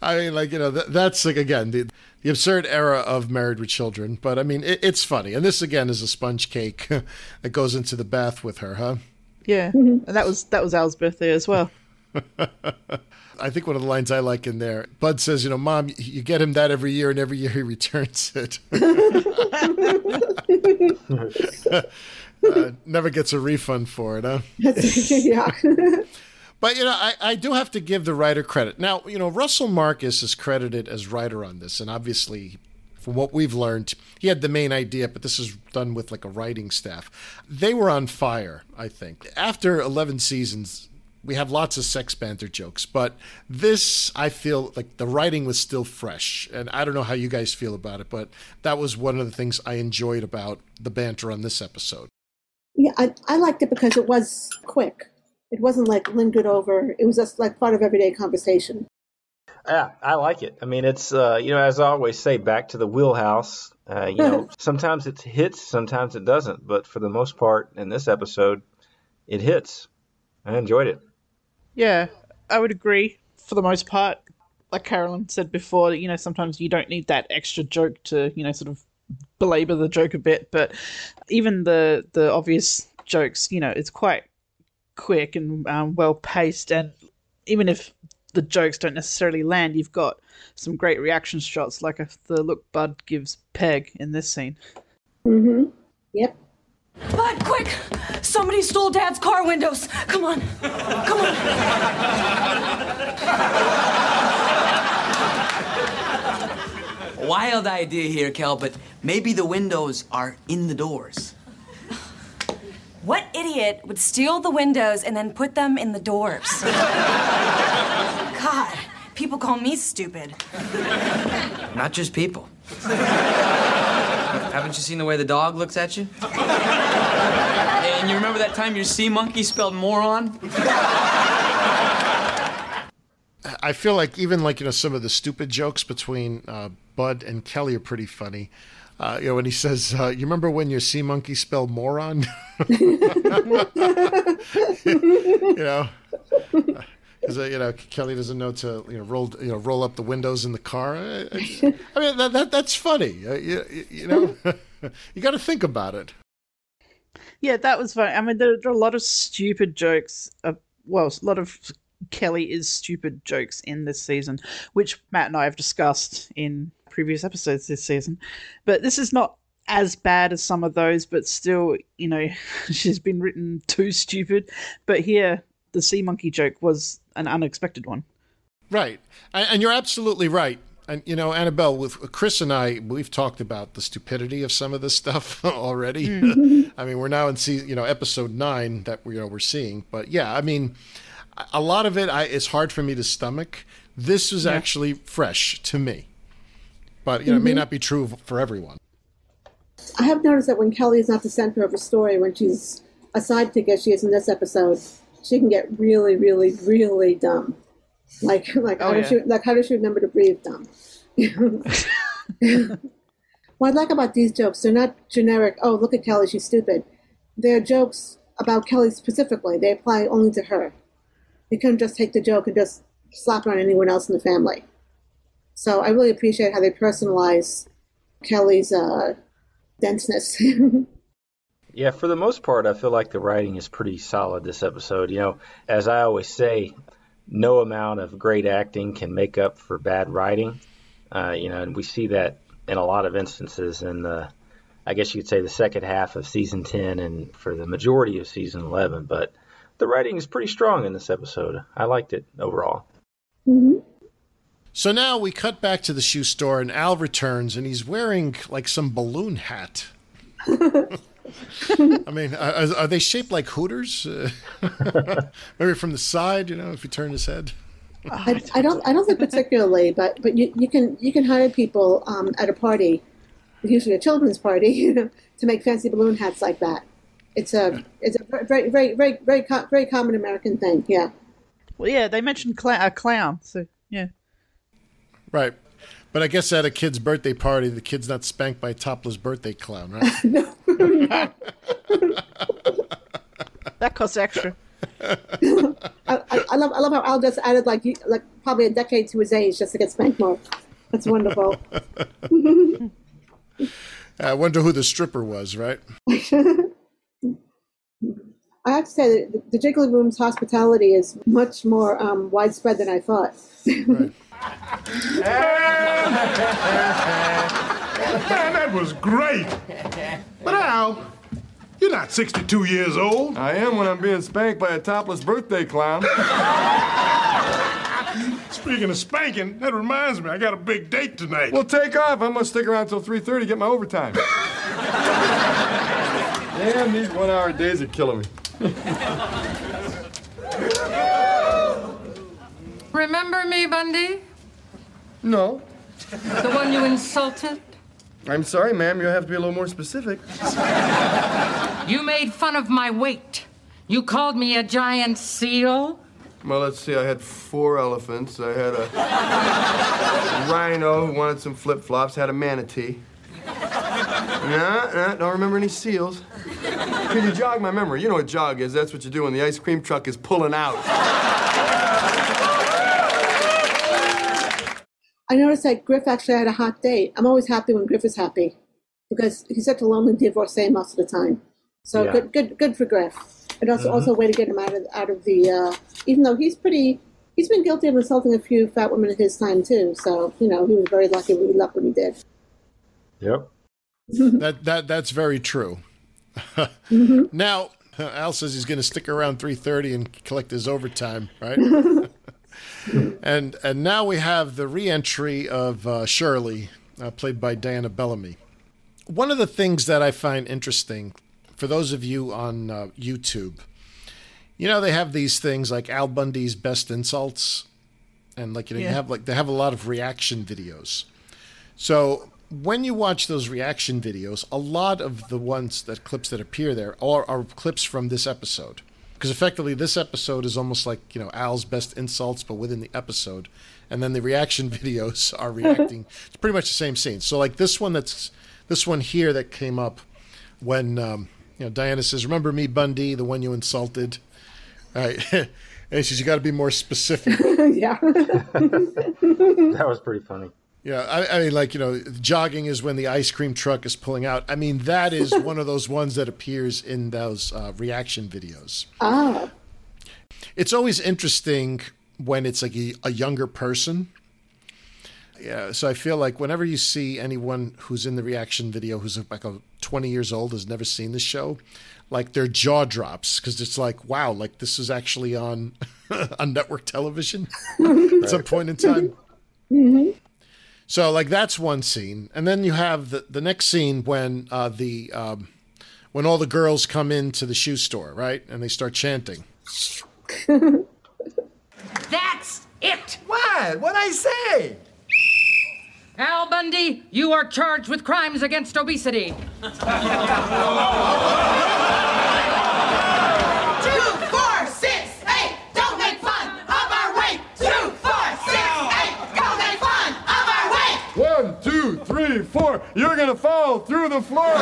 I mean, like you know, that, that's like again the the absurd era of Married with Children. But I mean, it, it's funny, and this again is a sponge cake <laughs> that goes into the bath with her, huh? Yeah, and that was that was Al's birthday as well. I think one of the lines I like in there, Bud says, "You know, Mom, you get him that every year, and every year he returns it." <laughs> uh, never gets a refund for it, huh? <laughs> yeah. <laughs> But you know, I, I do have to give the writer credit. Now, you know, Russell Marcus is credited as writer on this, and obviously, from what we've learned, he had the main idea, but this is done with like a writing staff. They were on fire, I think. After eleven seasons, we have lots of sex banter jokes, but this I feel like the writing was still fresh, and I don't know how you guys feel about it, but that was one of the things I enjoyed about the banter on this episode. Yeah, I, I liked it because it was quick. It wasn't like lingered over. It was just like part of everyday conversation. Yeah, I like it. I mean, it's uh, you know, as I always say, back to the wheelhouse. Uh, you know, <laughs> sometimes it hits, sometimes it doesn't, but for the most part, in this episode, it hits. I enjoyed it. Yeah, I would agree for the most part. Like Carolyn said before, you know, sometimes you don't need that extra joke to, you know, sort of belabor the joke a bit. But even the the obvious jokes, you know, it's quite quick and um, well paced. And even if the jokes don't necessarily land, you've got some great reaction shots, like the look Bud gives Peg in this scene. Mm-hmm. Yep. Bud, quick! Somebody stole Dad's car windows. Come on. Come on. Wild idea here, Kel, but maybe the windows are in the doors. What idiot would steal the windows and then put them in the doors? God, people call me stupid. Not just people. Haven't you seen the way the dog looks at you? Remember that time your sea monkey spelled moron? I feel like even like you know some of the stupid jokes between uh, Bud and Kelly are pretty funny. Uh, you know when he says, uh, "You remember when your sea monkey spelled moron?" <laughs> you know, because you know Kelly doesn't know to you know roll you know roll up the windows in the car. I, I- mean that, that that's funny. Uh, you- you know, <laughs> you got to think about it. Yeah, that was fun. I mean, there, there are a lot of stupid jokes. Uh, well, a lot of Kelly is stupid jokes in this season, which Matt and I have discussed in previous episodes this season. But this is not as bad as some of those, but still, you know, <laughs> she's been written too stupid. But here, the sea monkey joke was an unexpected one. Right, and you're absolutely right. And you know, Annabelle, with Chris and I, we've talked about the stupidity of some of this stuff <laughs> already. Mhm. I mean, we're now in see, you know, episode nine that we you know we're seeing. But yeah, I mean, a lot of it I, is hard for me to stomach. This was Yeah. actually fresh to me, but you know, it may Mhm. not be true for everyone. I have noticed that when Kelly is not the center of a story, when she's a sidekick as she is in this episode, she can get really, really, really dumb. Like, <laughs> like how Oh, does yeah. she, like how does she remember to breathe? Dumb. <laughs> <laughs> what I like about these jokes, they're not generic. Oh, look at Kelly, she's stupid. They're jokes about Kelly specifically. They apply only to her. You couldn't just take the joke and just slap it on anyone else in the family. So I really appreciate how they personalize Kelly's uh, denseness. Yeah, for the most part, I feel like the writing is pretty solid this episode. You know, as I always say, no amount of great acting can make up for bad writing. Uh, you know, and we see that in a lot of instances in the, I guess you could say, the second half of season 10 and for the majority of season 11. But the writing is pretty strong in this episode. I liked it overall. Mm-hmm. So now we cut back to the shoe store, and Al returns, and he's wearing like some balloon hat. <laughs> I mean, are, are they shaped like Hooters? Uh, <laughs> maybe from the side, you know, if you turn his head. I, I don't I don't think particularly, but but you, you can you can hire people um, at a party, usually a children's party, you <laughs> know, to make fancy balloon hats like that. It's a it's a very very very very co- very common American thing. Yeah. Well, yeah, they mentioned cl- a clown, so yeah. Right. But I guess at a kid's birthday party, the kid's not spanked by a topless birthday clown, right? <laughs> No. <laughs> that costs extra. <laughs> I, I, I love I love how Al just added like like probably a decade to his age just to get spanked more. That's wonderful. I wonder who the stripper was, right? I have to say that the, the Jiggly Room's hospitality is much more um, widespread than I thought. <laughs> Man, that was great. But Al, you're not 62 years old. I am when I'm being spanked by a topless birthday clown. <laughs> Speaking of spanking, that reminds me, I got a big date tonight. Well, take off. I'm gonna stick around till 3:30 to get my overtime. <laughs> Damn, these one-hour days are killing me. Remember me, Bundy? No. The one you insulted? I'm sorry, ma'am. You'll have to be a little more specific. You made fun of my weight. You called me a giant seal? Well, let's see. I had four elephants. I had a rhino who wanted some flip flops. Had a manatee. Nah, nah, don't remember any seals. Can you jog my memory? You know what jog is. That's what you do when the ice cream truck is pulling out. I noticed that Griff actually had a hot date. I'm always happy when Griff is happy because he's such a lonely divorcee most of the time. So Yeah. good, good, good for Griff. And also, Mhm. also a way to get him out of out of the. Uh, even though he's pretty, he's been guilty of insulting a few fat women in his time too. So you know he was very lucky when he left when he did. Yep. <laughs> that that that's very true. <laughs> now Al says he's going to stick around three thirty and collect his overtime, right? <laughs> <laughs> and and now we have the re-entry of uh, Shirley, uh, played by Diana Bellamy. One of the things that I find interesting for those of you on uh, YouTube, you know they have these things like Al Bundy's best insults, and like you know you have like they have a lot of reaction videos. So when you watch those reaction videos, a lot of the ones that clips that appear there are, are clips from this episode. Because effectively, this episode is almost like you know Al's best insults, but within the episode, and then the reaction <laughs> videos are reacting. it's pretty much the same scene. So like this one, that's this one here that came up when um, you know Diana says, "Remember me, Bundy, the one you insulted." Right. <laughs> and she says, "You got to be more specific." <laughs> yeah. that was pretty funny. Yeah, I, I mean, like you know, jogging is when the ice cream truck is pulling out. I mean, that is <laughs> one of those ones that appears in those uh, reaction videos. Ah. It's always interesting when it's like a, a younger person. Yeah, so I feel like whenever you see anyone who's in the reaction video who's like a 20 years old has never seen the show, like their jaw drops because it's like, wow, like this is actually on <laughs> on network television <laughs> at some point in time. hmm So like that's one scene, and then you have the the next scene when uh, the um, when all the girls come into the shoe store, right, and they start chanting. <laughs> That's it! What? What'd I say? Al Bundy, you are charged with crimes against obesity. <laughs> three, four. You're gonna fall through the floor.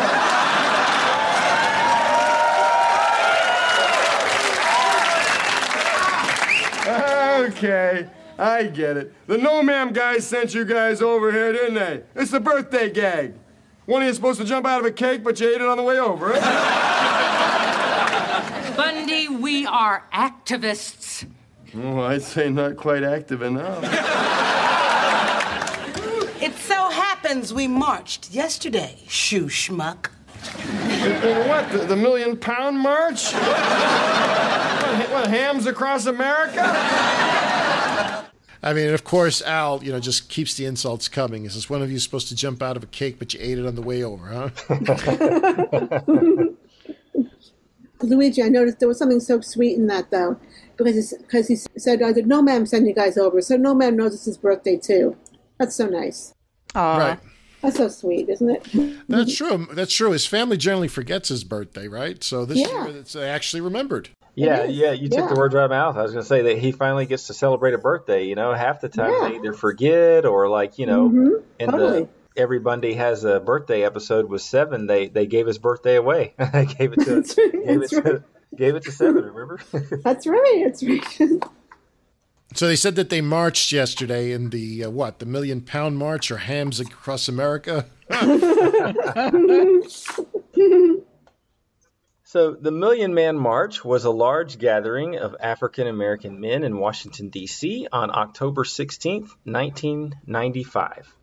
Okay, I get it. The no ma'am guys sent you guys over here, didn't they? It's the birthday gag. One of you supposed to jump out of a cake, but you ate it on the way over. Bundy, we are activists. oh, I'd say not quite active enough. It so happens we marched yesterday, shoe schmuck. In- in what? The, the million pound march? what, what, hams across America? I mean, of course, Al, you know, just keeps the insults coming. Is this "One of you supposed to jump out of a cake, but you ate it on the way over, huh?" <laughs> Luigi, I noticed there was something so sweet in that though, because he, because he said, "I did no ma'am send you guys over, so no ma'am knows it's his birthday too." That's so nice. Right. That's so sweet, isn't it? <laughs> That's true. That's true. His family generally forgets his birthday, right? So this Yeah. year, it's, actually remembered. Yeah, yeah, you took yeah. the words right out of my mouth. I was going to say that he finally gets to celebrate a birthday. You know, half the time Yeah. they either forget or like you know, Mhm, in totally. the Every Bundy has a birthday episode with seven. They they gave his birthday away. <laughs> they gave it to gave it to, Gave it to seven. Remember? <laughs> That's right. That's right. So they said that they marched yesterday in the uh, what, the Million Pound March or Hams Across America? <laughs> So, the Million Man March was a large gathering of African American men in Washington, D.C. on October 16, 1995.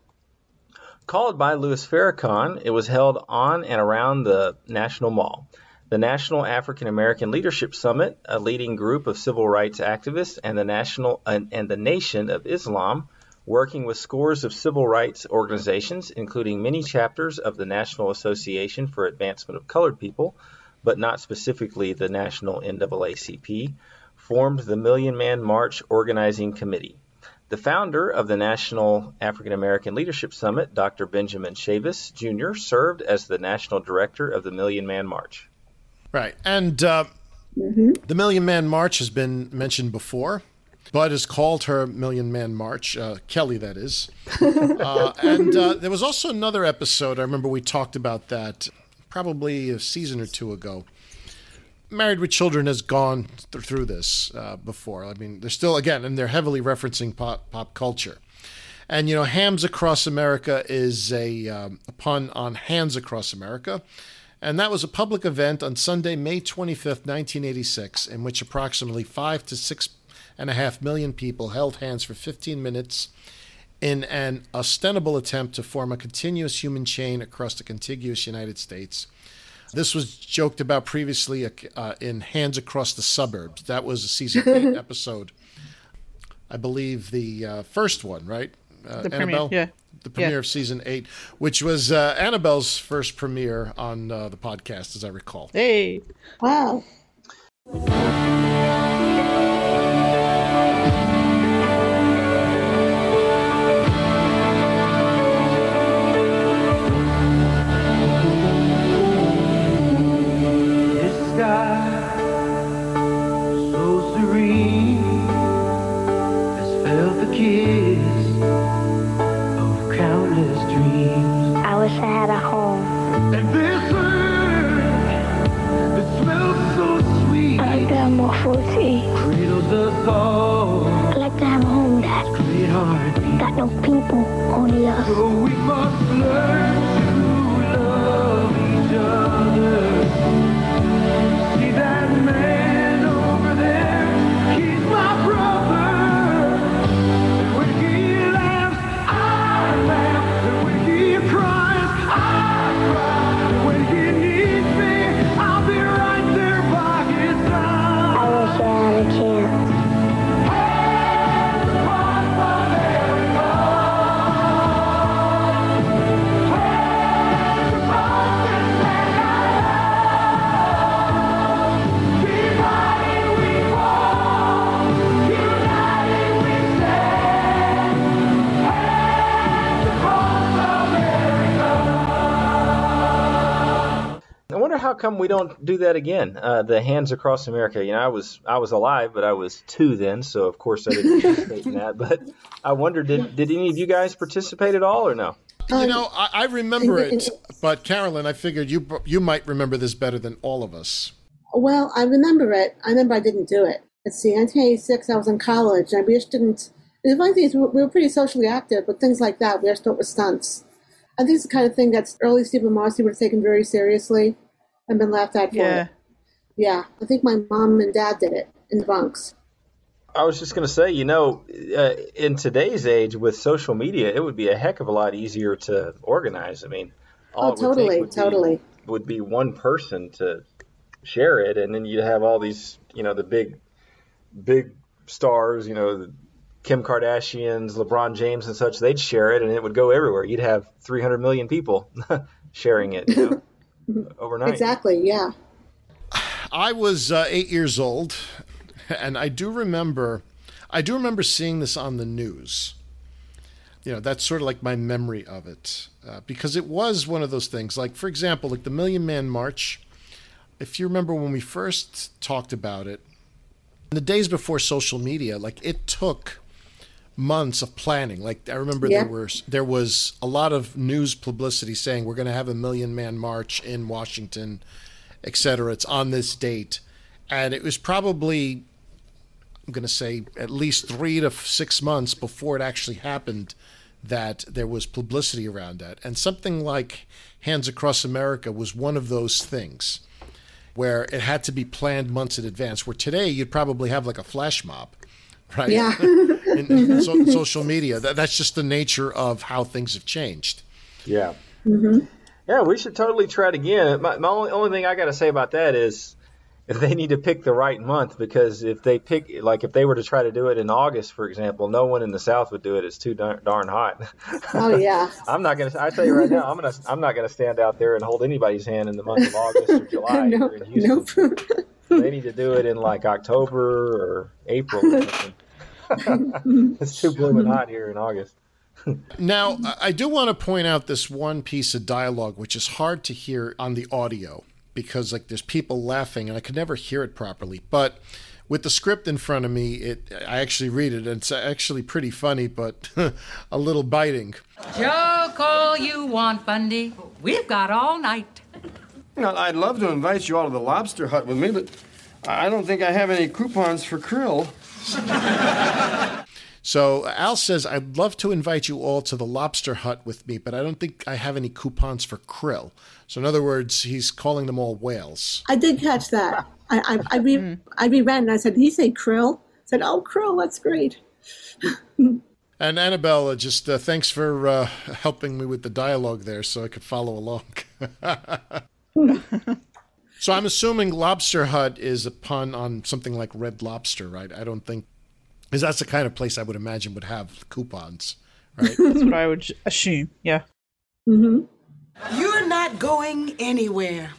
Called by Louis Farrakhan, it was held on and around the National Mall. The National African American Leadership Summit, a leading group of civil rights activists, and the National and, and the Nation of Islam, working with scores of civil rights organizations, including many chapters of the National Association for Advancement of Colored People, but not specifically the National NAACP, formed the Million Man March Organizing Committee. The founder of the National African American Leadership Summit, Dr. Benjamin Chavis Jr., served as the national director of the Million Man March. Right. And uh, the Million Man March has been mentioned before. Bud has called her Million Man March, uh, Kelly, that is. <laughs> uh, and uh, there was also another episode, I remember we talked about that probably a season or two ago. Married with Children has gone th- through this uh, before. I mean, they're still, again, and they're heavily referencing pop, pop culture. And, you know, Hams Across America is a, um, a pun on Hands Across America. And that was a public event on Sunday, May 25th, 1986, in which approximately five to six and a half million people held hands for 15 minutes in an ostensible attempt to form a continuous human chain across the contiguous United States. This was joked about previously uh, in Hands Across the Suburbs. That was a season <laughs> eight episode. I believe the uh, first one, right? Uh, The premiere, yeah. The premiere Yeah. of season eight, which was uh, Annabelle's first premiere on uh, the podcast, as I recall. Hey. Wow. I like to have a home, Dad. Great heartbeat. Got no people, only us. So come we don't do that again. Uh, the Hands Across America. You know, I was I was alive, but I was two then, so of course I didn't <laughs> participate in that. But I wonder, did did any of you guys participate at all or no? You know, I, I remember it, but Carolyn, I figured you you might remember this better than all of us. Well, I remember it. I remember I didn't do it. Let's see, 1986, I was in college, and we just didn't. And the funny thing is, we were, pretty socially active, but things like that, we just thought were stunts. I think it's the kind of thing that's early Stephen Marcy would have taken very seriously and been laughed at for Yeah. it. Yeah, I think my mom and dad did it in the Bronx. I was just going to say, you know, uh, in today's age with social media, it would be a heck of a lot easier to organize. I mean, all Oh, it would take totally, be- totally. would be one person to share it, and then you'd have all these, you know, the big, big stars, you know, the Kim Kardashians, LeBron James, and such. They'd share it, and it would go everywhere. You'd have 300 million people <laughs> sharing it you know, <laughs> overnight. Exactly, yeah. I was uh, eight years old, and I do remember, I do remember seeing this on the news. You know, that's sort of like my memory of it, uh, because it was one of those things. Like, for example, like the Million Man March. If you remember when we first talked about it, in the days before social media, like it took months of planning. Like I remember Yeah. there were there was a lot of news publicity saying we're going to have a Million Man March in Washington, et cetera. It's on this date. And it was probably, I'm going to say, at least three to six months before it actually happened that there was publicity around that. And something like Hands Across America was one of those things where it had to be planned months in advance. Where today you'd probably have like a flash mob, <laughs> right? Yeah. <laughs> in, in so, social media. That, that's just the nature of how things have changed. Yeah. Mm-hmm. Yeah, we should totally try it again. My, my only, only thing I got to say about that is if they need to pick the right month because if they pick like if they were to try to do it in August, for example, no one in the South would do it. It's too darn, darn hot. Oh yeah. <laughs> I'm not gonna. I tell you right now, I'm gonna. I'm not gonna stand out there and hold anybody's hand in the month of August or July no, here in Houston. nope. <laughs> They need to do it in like October or April. Or something. <laughs> <laughs> it's too blooming mm-hmm. hot here in August. Now, I- I do want to point out this one piece of dialogue, which is hard to hear on the audio because, like, there's people laughing and I could never hear it properly. But with the script in front of me, it I actually read it and it's actually pretty funny, but a little biting. Joke all you want, Bundy. We've got all night. You know, I'd love to invite you all to the lobster hut with me, but I don't think I have any coupons for krill. <laughs> So Al says, I'd love to invite you all to the lobster hut with me, but I don't think I have any coupons for krill. So, in other words, he's calling them all whales. I did catch that. I I, I, re, I reread and I said, "Did he say krill?" I said, "Oh, krill, that's great." <laughs> And Annabelle, just uh, thanks for uh, helping me with the dialogue there so I could follow along. <laughs> so I'm assuming Lobster Hut is a pun on something like Red Lobster, right? I don't think, because that's the kind of place I would imagine would have coupons, right? <laughs> That's what I would assume. Yeah. Mm-hmm. You're not going anywhere.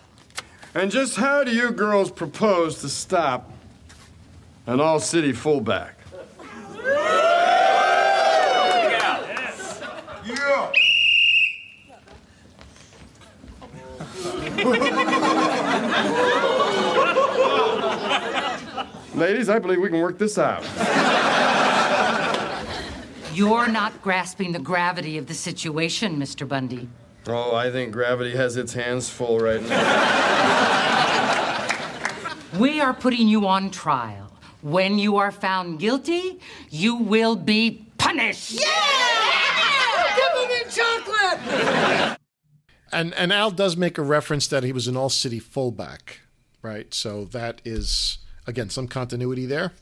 And just how do you girls propose to stop an all city fullback? <laughs> Yeah. <laughs> Ladies, I believe we can work this out. You're not grasping the gravity of the situation, Mr. Bundy. Oh, I think gravity has its hands full right now. We are putting you on trial. When you are found guilty, you will be punished. Yeah! Give him the chocolate. And and Al does make a reference that he was an all city fullback, right? So that is again some continuity there.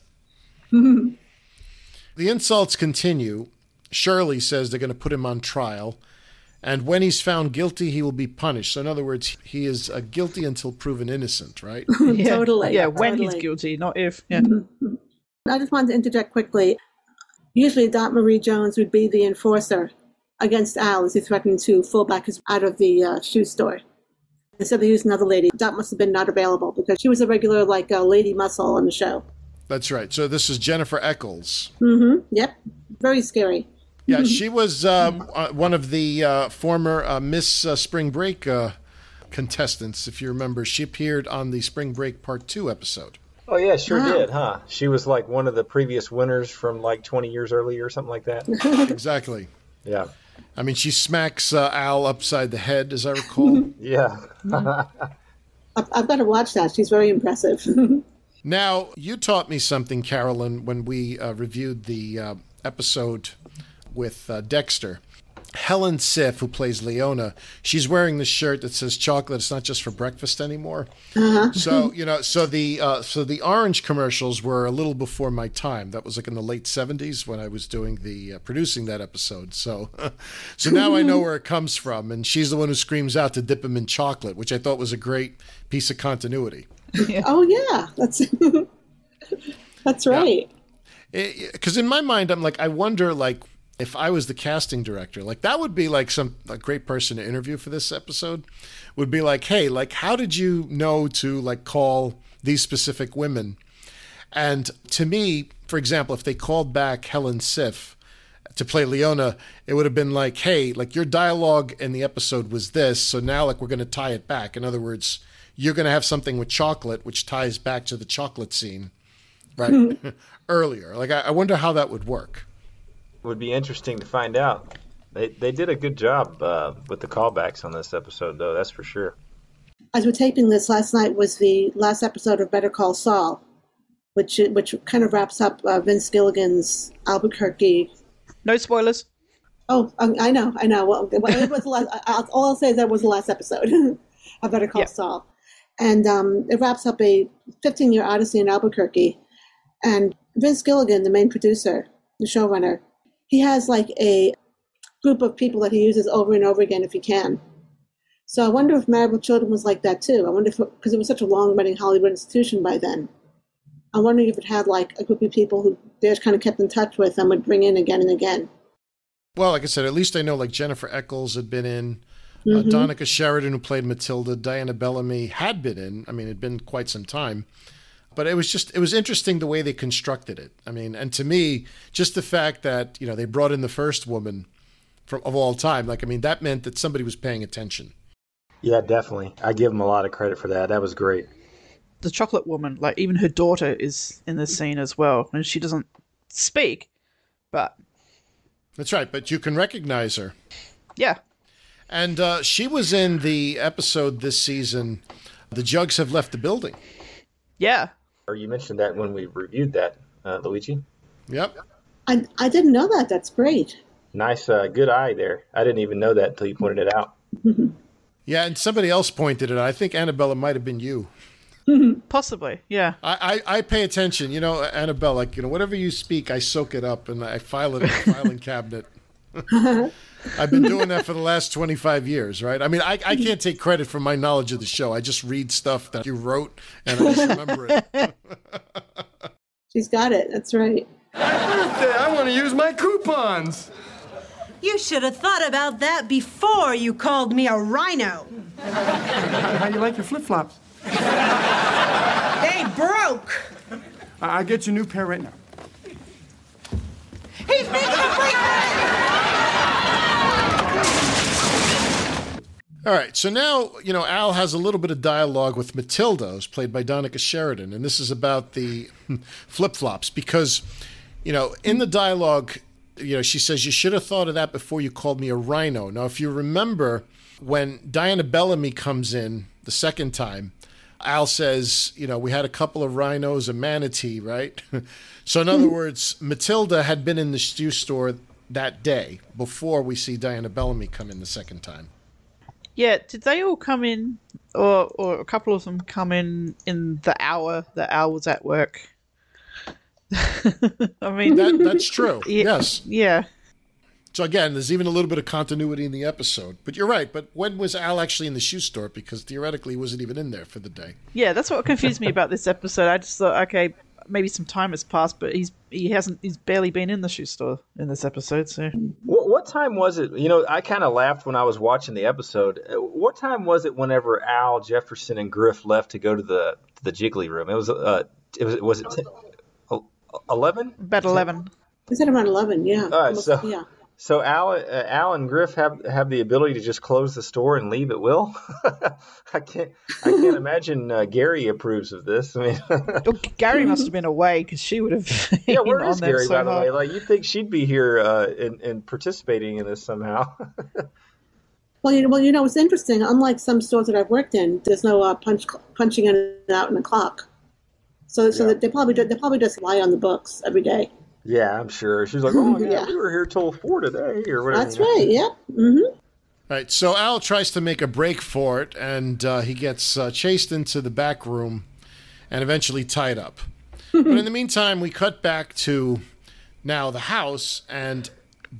<laughs> The insults continue. Shirley says they're going to put him on trial, and when he's found guilty, he will be punished. So in other words, he is uh, guilty until proven innocent, right? <laughs> yeah. Totally, Yeah, when he's guilty, not if. Yeah. <laughs> I just wanted to interject quickly. Usually, Dot Marie Jones would be the enforcer against Al as he threatened to fullback his out of the uh, shoe store. Instead, they used another lady. Dot must have been not available because she was a regular, like, uh, lady muscle on the show. That's right. So this is Jennifer Eccles. Mm-hmm. Yep. Very scary. Yeah, <laughs> she was uh, uh, one of the uh, former uh, Miss uh, Spring Break uh, contestants. If you remember, she appeared on the Spring Break Part Two episode. Oh yeah, sure Wow. did, huh? She was like one of the previous winners from like 20 years earlier or something like that. exactly. Yeah. I mean, she smacks uh, Al upside the head, as I recall. <laughs> Yeah. <laughs> I've, I've got to watch that. She's very impressive. <laughs> Now, you taught me something, Carolyn, when we uh, reviewed the uh, episode with uh, Dexter. Helen Siff, who plays Leona, she's wearing the shirt that says "chocolate." It's not just for breakfast anymore. Uh-huh. So <laughs> you know, so the uh, so the orange commercials were a little before my time. That was like in the late '70s when I was doing the uh, producing that episode. So, <laughs> so now I know where it comes from, and she's the one who screams out to dip him in chocolate, which I thought was a great piece of continuity. <laughs> oh yeah, that's that's right. because in my mind i'm like i wonder like if i was the casting director like that would be like some a great person to interview for this episode would be like hey like how did you know to like call these specific women? And to me for example if they called back helen siff to play leona it would have been like hey like your dialogue in the episode was this so now like we're going to tie it back. In other words you're going to have something with chocolate which ties back to the chocolate scene right? Hmm. <laughs> Earlier. Like I, I wonder how that would work Would be interesting to find out. They they did a good job uh, with the callbacks on this episode, though. That's for sure. as we're taping this, last night was the last episode of Better Call Saul, which which kind of wraps up uh, Vince Gilligan's Albuquerque. No spoilers. Oh, I I know, I know. Well, well, it was the last, all I'll say is that was the last episode <laughs> of Better Call Yeah. Saul, and um, it wraps up a 15-year odyssey in Albuquerque. And Vince Gilligan, the main producer, the showrunner, he has like a group of people that he uses over and over again if he can. So I wonder if Married with Children was like that too. I wonder if because it was such a long-running Hollywood institution by then. I'm wondering if it had like a group of people who they just kind of kept in touch with and would bring in again and again. Well, like I said, at least I know like Jennifer Eccles had been in. Uh, Mhm. Donica Sheridan, who played Matilda, Diana Bellamy had been in. I mean, it'd been quite some time, but it was just it was interesting the way they constructed it. I mean, and to me, just the fact that you know they brought in the first woman from of all time, like I mean, that meant that somebody was paying attention. Yeah, definitely. I give them a lot of credit for that. That was great. The chocolate woman, like even her daughter is in this scene as well, and she doesn't speak, but That's right, but you can recognize her. yeah, And uh, she was in the episode this season. The Jugs have left the building. yeah. Or you mentioned that when we reviewed that, uh, Luigi. Yep. I I didn't know that. That's great. Nice, uh, good eye there. I didn't even know that until you pointed it out. <laughs> Yeah, and somebody else pointed it. out. I think Annabella might have been you. <laughs> Possibly, yeah. I, I, I pay attention. You know, Annabelle, like, you know, whatever you speak, I soak it up and I file it in the filing <laughs> cabinet. I've been doing that for the last 25 years, right? I mean, I, I can't take credit for my knowledge of the show. I just read stuff that you wrote and I just remember it. <laughs> She's got it. That's right. Birthday, I want to use my coupons. You should have thought about that before you called me a rhino. How do you like your flip flops? They broke. I- I'll get you a new pair right now. He's making a break. All right, so now, you know, Al has a little bit of dialogue with Matilda, who's played by Donica Sheridan, and this is about the <laughs> flip flops because, you know, in the dialogue, you know, she says, You should have thought of that before you called me a rhino. Now, if you remember, when Diana Bellamy comes in the second time, Al says, You know, we had a couple of rhinos, a manatee, right? <laughs> so, in other mm-hmm. words, Matilda had been in the shoe store that day before we see Diana Bellamy come in the second time. Yeah, did they all come in, or or a couple of them come in in the hour that Al was at work? <laughs> I mean, That, that's true. <laughs> Yes. Yeah. So again, there's even a little bit of continuity in the episode. But you're right. But when was Al actually in the shoe store? Because theoretically, he wasn't even in there for the day. Yeah, that's what confused me about this episode. I just thought, okay, maybe some time has passed, but he's he hasn't he's barely been in the shoe store in this episode. So What, what time was it? You know, I kind of laughed when I was watching the episode. Uh, What time was it whenever Al Jefferson and Griff left to go to the to the Jiggly room? It was uh, it was was it eleven? about eleven. Is it around eleven? Yeah. All right, Almost- so yeah. So Al uh, Al and Griff have have the ability to just close the store and leave at will. <laughs> I can't I can't imagine uh, Gary approves of this. I mean, <laughs> Oh, Gary must have been away because she would have. <laughs> yeah, where been is on Gary so by the way? Like you think she'd be here uh, and, and participating in this somehow? Well, you know, well, you know, it's interesting. Unlike some stores that I've worked in, there's no uh, punch punching in and out in the clock. So, so that they probably do, they probably just lie on the books every day. Yeah, I'm sure. She's like, oh <laughs> yeah, Yeah. we were here till four today or whatever. That's right. Yep. Mm-hmm. Right. So Al tries to make a break for it, and uh, he gets uh, chased into the back room, and eventually tied up. <laughs> but in the meantime, we cut back to now the house, and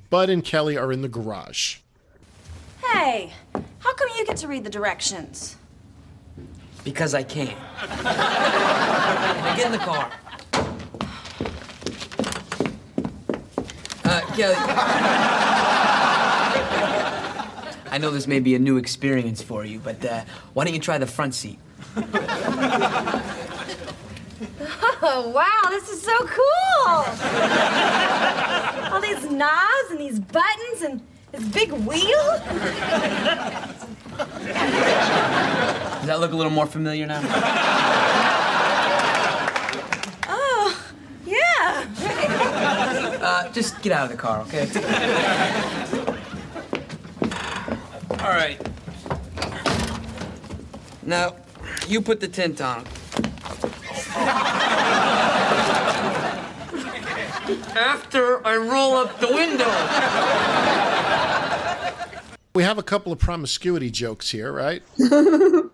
Bud and Kelly are in the garage. Hey, how come you get to read the directions? Because I can. Now <laughs> get in the car. Uh, Kelly. I know this may be a new experience for you, but uh, why don't you try the front seat? Oh, <laughs> wow, this is so cool! All these knobs and these buttons and this big wheel. Does that look a little more familiar now? Oh, yeah. Uh, just get out of the car, okay? All right. No, you put the tint on. After I roll up the window. We have a couple of promiscuity jokes here, right? <laughs>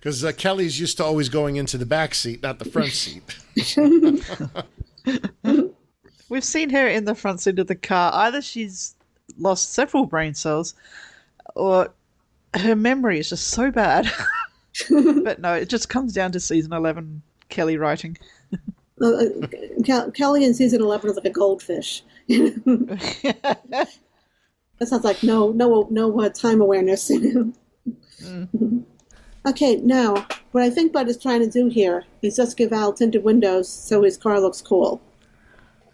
Because uh, Kelly's used to always going into the back seat, not the front seat. <laughs> We've seen her in the front seat of the car. Either she's lost several brain cells, or her memory is just so bad. <laughs> but no, it just comes down to season 11 Kelly writing. Uh, Kelly in season 11 is like a goldfish. <laughs> that sounds like no, no, no uh, time awareness. okay, now, what I think Bud is trying to do here is just give Al tinted windows so his car looks cool.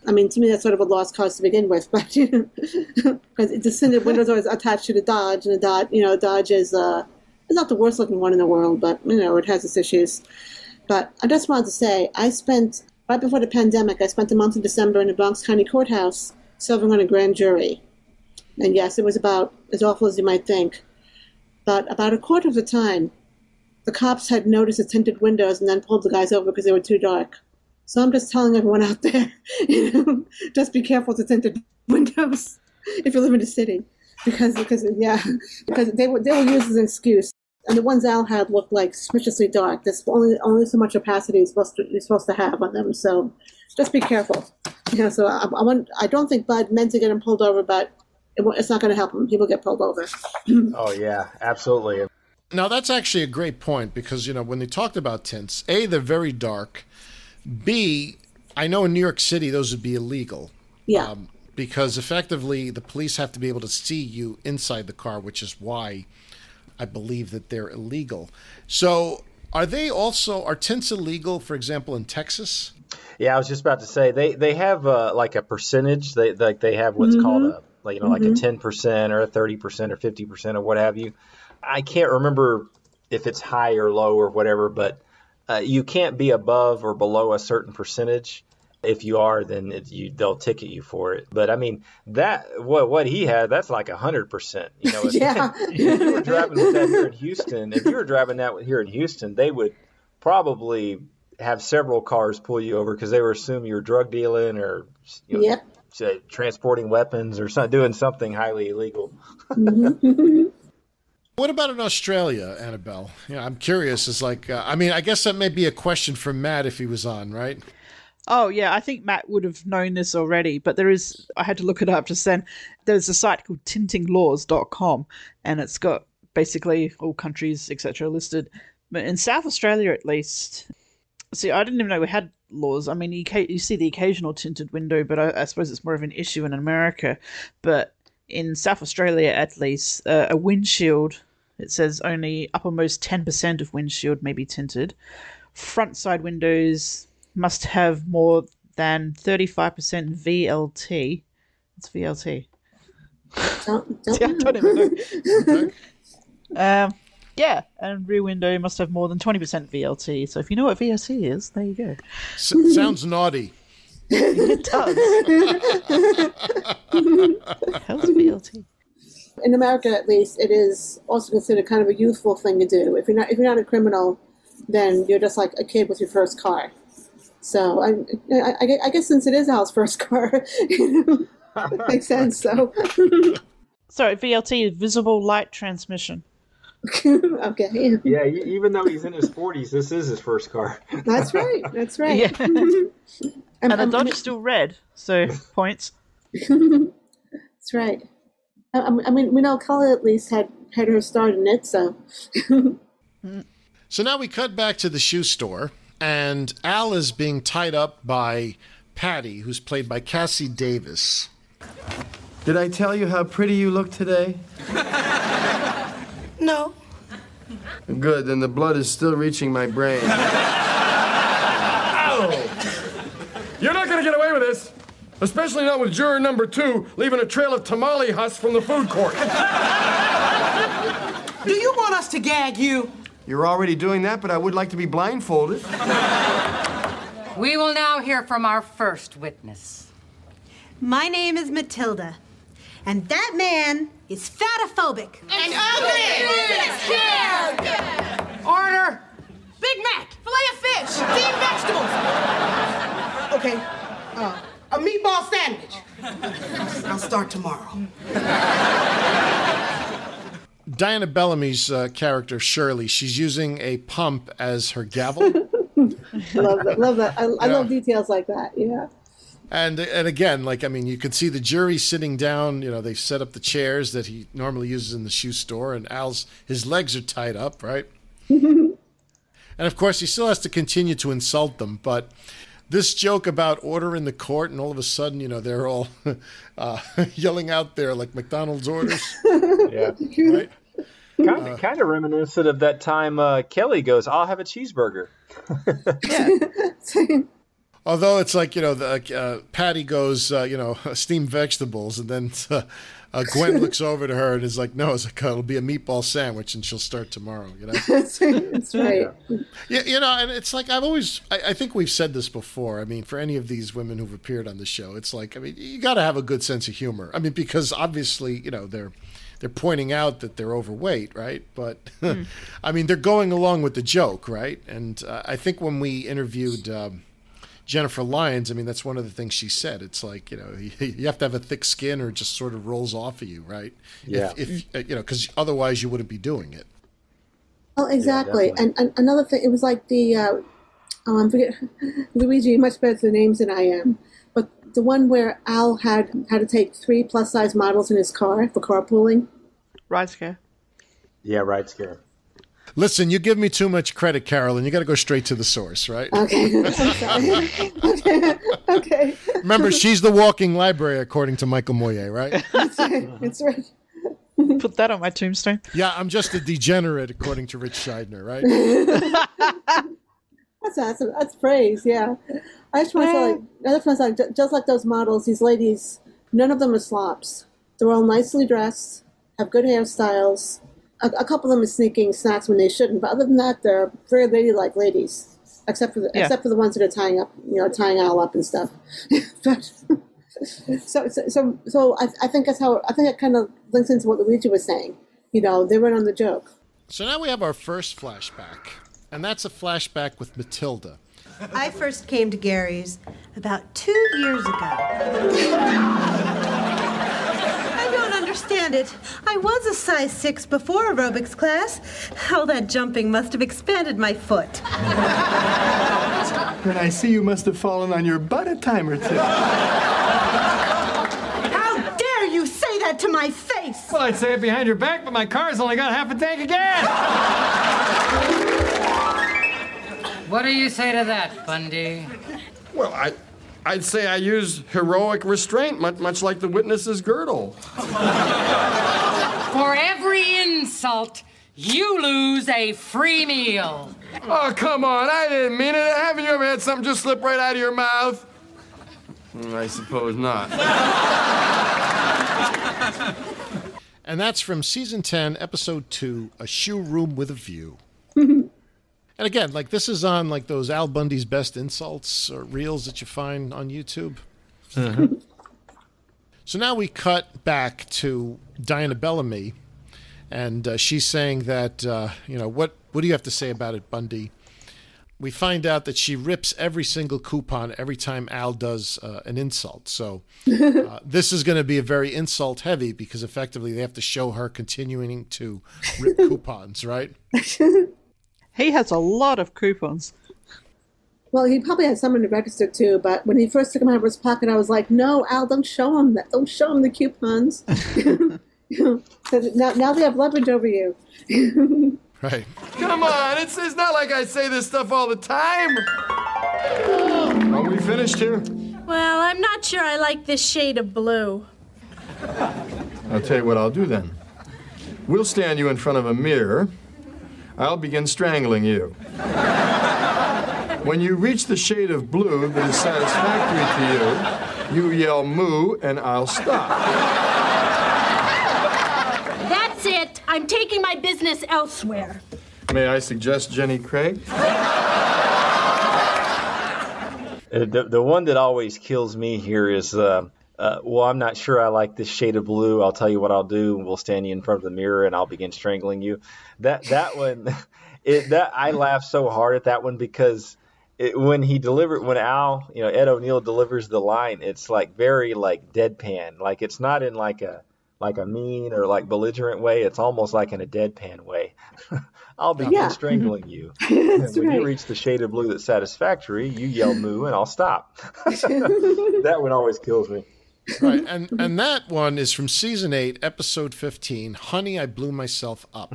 I mean, to me, that's sort of a lost cause to begin with, <laughs> but because the windows are attached to the Dodge, and the Dodge, you know, Dodge is uh, it's not the worst looking one in the world, but you know, it has its issues. But I just wanted to say, I spent right before the pandemic, I spent the month of December in the Bronx County Courthouse serving on a grand jury, and yes, it was about as awful as you might think. But about a quarter of the time, the cops had noticed the tinted windows and then pulled the guys over because they were too dark. So I'm just telling everyone out there, <laughs> you know, just be careful with the tinted windows if you live in the city, because because yeah, because they will they were used as an excuse. And the ones Al had looked like suspiciously dark. There's only only so much opacity you're supposed to you're supposed to have on them. So just be careful. You know, so I, I, want, I don't think Bud meant to get him pulled over, but it, it's not going to help him. He will get pulled over. <clears throat> Oh yeah, absolutely. Now that's actually a great point because you know when they talked about tints, a they're very dark. B, I know in New York City those would be illegal. Yeah. Um, because effectively the police have to be able to see you inside the car, which is why I believe that they're illegal. So are they also are tints illegal, for example, in Texas? Yeah, I was just about to say they they have uh, like a percentage. They like they have what's called a like you know like a Mhm. ten percent or a thirty percent or fifty percent or what have you. I can't remember if it's high or low or whatever, but uh, you can't be above or below a certain percentage. If you are, then it, you they'll ticket you for it. But I mean that what what he had that's like a hundred percent. You know, if, <laughs> Yeah. <laughs> if you were driving with that here in Houston, if you were driving that here in Houston, they would probably have several cars pull you over because they were assuming you're drug dealing or you know, Yep. transporting weapons or some, doing something highly illegal. <laughs> What about in Australia, Annabelle? Yeah, I'm curious. It's like, uh, I mean, I guess that may be a question for Matt if he was on, right? Oh yeah, I think Matt would have known this already, but there is I had to look it up just then. There's a site called tintinglaws.com and it's got basically all countries etc listed. But in South Australia at least See, I didn't even know we had laws. I mean, you, you see the occasional tinted window, but I, I suppose it's more of an issue in America. But in South Australia, at least, uh, a windshield, it says only uppermost 10% of windshield may be tinted. Front side windows must have more than 35% VLT. What's VLT? Don't, don't <laughs> See, I don't even know. <laughs> um, yeah, and rear window must have more than 20% VLT. So if you know what VLT is, there you go. S- sounds naughty. <laughs> it does. How's VLT? In America, at least, it is also considered kind of a youthful thing to do. If you're not if you're not a criminal, then you're just like a kid with your first car. So I, I, I- I guess since it is Al's first car, <laughs> it makes sense. So <laughs> Sorry, VLT is visible light transmission. <laughs> okay, Yeah, even though he's in his 40s, this is his first car. that's right. That's right. Yeah. And, And the Dodge is still red, so points. That's right. I, I mean, we know Kelly at least had had her start in it, so <laughs> So now we cut back to the shoe store, and Al is being tied up by Patty, who's played by Cassie Davis. Did I tell you how pretty you look today? <laughs> No. Good, then the blood is still reaching my brain. <laughs> You're not gonna get away with this. Especially not with juror number two leaving a trail of tamale husks from the food court. Do you want us to gag you? You're already doing that, but I would like to be blindfolded. We will now hear from our first witness. My name is Matilda, and that man is fatophobic. And ugly! Order! Big Mac, filet of fish, steamed vegetables. Okay, uh, a meatball sandwich. <laughs> I'll start tomorrow. Diana Bellamy's uh, character Shirley, she's using a pump as her gavel. <laughs> love that. Love that. I, I Yeah. love details like that. Yeah. And and again, like I mean, you could see the jury sitting down. You know, they set up the chairs that he normally uses in the shoe store, and Al's his legs are tied up, right? <laughs> and of course, he still has to continue to insult them. But this joke about order in the court, and all of a sudden, you know, they're all <laughs> uh, yelling out there like McDonald's orders. <laughs> Yeah. Right? Kind of, kind of reminiscent of that time uh, Kelly goes, "I'll have a cheeseburger." <laughs> yeah. Although it's like you know, the uh, Patty goes, uh, you know, steamed vegetables, and then uh, Gwen looks over to her and is like, "No, it's like, it'll be a meatball sandwich, and she'll start tomorrow." You know, <laughs> That's, that's right. yeah, you know, and it's like I've always, I, I think we've said this before. I mean, for any of these women who've appeared on the show, it's like, I mean, you got to have a good sense of humor. I mean, because obviously, you know, they're they're pointing out that they're overweight, right? But <laughs> I mean, they're going along with the joke, right? And uh, I think when we interviewed. Um, Jennifer Lyons, I mean, that's one of the things she said. It's like, you know, you, <laughs> you have to have a thick skin or it just sort of rolls off of you, right? Yeah. If, if uh, you know, because otherwise you wouldn't be doing it. Oh, exactly. definitely. and, and another thing, it was like the, uh, oh, I'm forget, <laughs> Luigi, you're much better at the names than I am. But the one where Al had had to take three plus size models in his car for carpooling. Ride scare. Yeah, ride scare. Listen, you give me too much credit, Carolyn. You got to go straight to the source, right? Okay. <laughs> I'm sorry. <laughs> okay. <laughs> Okay. Remember, she's the walking library, according to Michael Moyer, right? That's right. That's right. Put that on my tombstone. Yeah, I'm just a degenerate, according to Ritch Shydner, right? That's that's that's praise. Yeah, I just want to say, like, I just want to say, ju- just like those models, these ladies, none of them are slops. They're all nicely dressed, have good hairstyles. A, a couple of them are sneaking snacks when they shouldn't, but other than that, they're very ladylike ladies. Except for the, Yeah. except for the ones that are tying up, you know, tying Al up and stuff. <laughs> but <laughs> so so so, so I, I think that's how I think it kind of links into what Luigi was saying. You know, they went on the joke. So now we have our first flashback, and that's a flashback with Matilda. I first came to Gary's about two years ago. <laughs> I don't understand it. I was a size six before aerobics class. All that jumping must have expanded my foot. <laughs> Then I see you must have fallen on your butt a time or two. How dare you say that to my face? Well, I'd say it behind your back, but my car's only got half a tank of gas. What do you say to that, Bundy? Well, I, I'd say I use heroic restraint, much, much like the witness's girdle. <laughs> For every insult, you lose a free meal. Oh, come on, I didn't mean it. Haven't you ever had something just slip right out of your mouth? Mm, I suppose not. <laughs> And that's from season 10, episode 2, A Shoe Room with a View. <laughs> and again, like this is on like those Al Bundy's best insults or reels that you find on YouTube. So now we cut back to Diana Bellamy, and uh, she's saying that uh, you know what what do you have to say about it, Bundy? We find out that she rips every single coupon every time Al does uh, an insult. So uh, <laughs> this is going to be a very insult heavy because effectively they have to show her continuing to rip coupons, right? <laughs> He has a lot of coupons. Well, he probably had some in the register too, but when he first took them out of his pocket, I was like, "No, Al, don't show him that. Don't show him the coupons. <laughs> 'Cause now, now they have leverage over you." <laughs> Right. Come on, it's, it's not like I say this stuff all the time. Are we finished here? Well, I'm not sure I like this shade of blue. I'll tell you what I'll do then. We'll stand you in front of a mirror. I'll begin strangling you. When you reach the shade of blue that is satisfactory to you, you yell moo and I'll stop. That's it. I'm taking my business elsewhere. May I suggest Jenny Craig? Uh, The, the one that always kills me here is, uh, uh, well, I'm not sure I like this shade of blue. I'll tell you what I'll do. We'll stand you in front of the mirror and I'll begin strangling you. That that one, <laughs> it that I laughed so hard at that one because it, when he delivered when Al, you know, Ed O'Neill delivers the line, it's like very like deadpan. Like it's not in like a like a mean or like belligerent way. It's almost like in a deadpan way. <laughs> I'll begin Yeah. strangling you. <laughs> When right. you reach the shade of blue that's satisfactory, you yell moo and I'll stop. that one always kills me. Right, and mm-hmm. and that one is from season eight, episode fifteen. Honey, I blew myself up.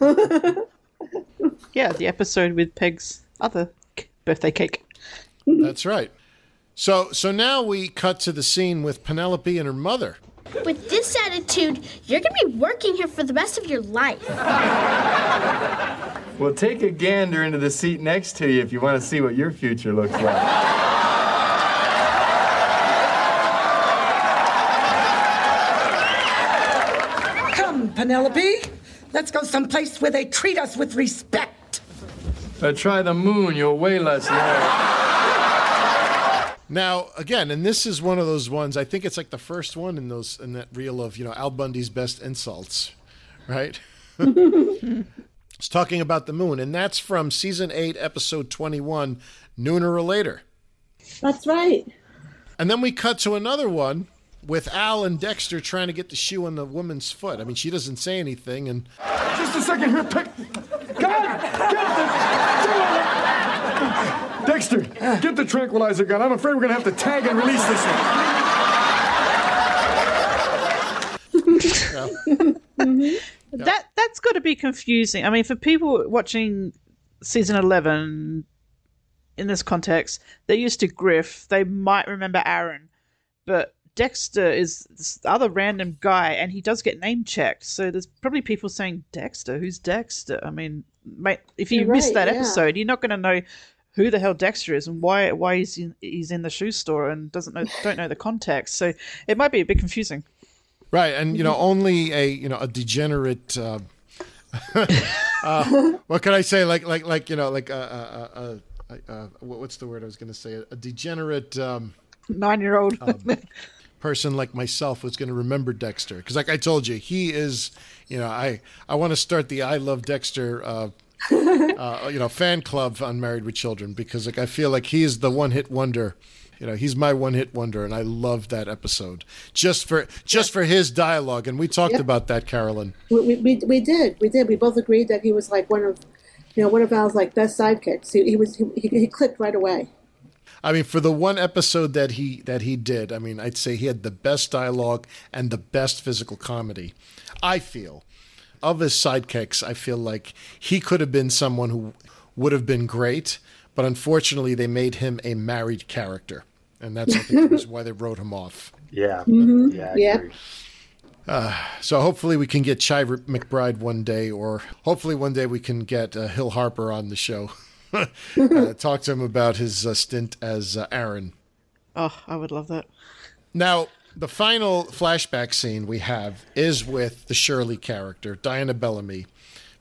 <laughs> Yeah, the episode with Peg's other birthday cake. <laughs> That's right. So so now we cut to the scene with Penelope and her mother. With this attitude, you're gonna be working here for the rest of your life. Well, take a gander into the seat next to you if you want to see what your future looks like. <laughs> Penelope. Let's go someplace where they treat us with respect. Uh, try the moon, you'll way less nerve. Now, again, and this is one of those ones. I think it's like the first one in those in that reel of you know Al Bundy's best insults, right? <laughs> it's talking about the moon, and that's from season eight, episode twenty-one, Nooner or Later. That's right. And then we cut to another one with Al and Dexter trying to get the shoe on the woman's foot. I mean, she doesn't say anything, and Just a second here, pick. God, get the. Dexter, get the tranquilizer gun. I'm afraid we're gonna have to tag and release this one. <laughs> That that's got to be confusing. I mean, for people watching season eleven in this context, they're used to Griff. They might remember Aaron, but Dexter is this other random guy, and he does get name checked. So there's probably people saying Dexter. Who's Dexter? I mean, mate, if you You're missed right, that yeah. episode, you're not going to know who the hell Dexter is and why why he's in, he's in the shoe store and doesn't know <laughs> don't know the context. So it might be a bit confusing. right, and you know, <laughs> only a you know a degenerate. Uh, <laughs> uh, what can I say? Like like like you know like uh, uh, uh, uh, uh, what's the word I was going to say? A degenerate. Um, Nine year old. Person like myself was going to remember Dexter because, like I told you, he is. You know, I I want to start the I love Dexter. Uh, <laughs> uh, you know, fan club on Married with Children because like I feel like he is the one hit wonder. You know, he's my one hit wonder, and I love that episode just for just for his dialogue. And we talked Yep. about that, Carolyn. We, we, we, did. We did. We both agreed that he was like one of, you know, one of Al's like best sidekicks. He, he was he, he, he clicked right away. I mean, for the one episode that he that he did, I mean, I'd say he had the best dialogue and the best physical comedy. I feel of his sidekicks, I feel like he could have been someone who would have been great, but unfortunately, they made him a married character, and that's I think the reason why they wrote him off. Yeah. Mhm. Yeah. I Yeah. Uh, so hopefully we can get Chi McBride one day, or hopefully one day we can get uh, Hill Harper on the show. <laughs> uh, talk to him about his uh, stint as uh, Aaron. Oh, I would love that. Now, the final flashback scene we have is with the Shirley character, Diana Bellamy,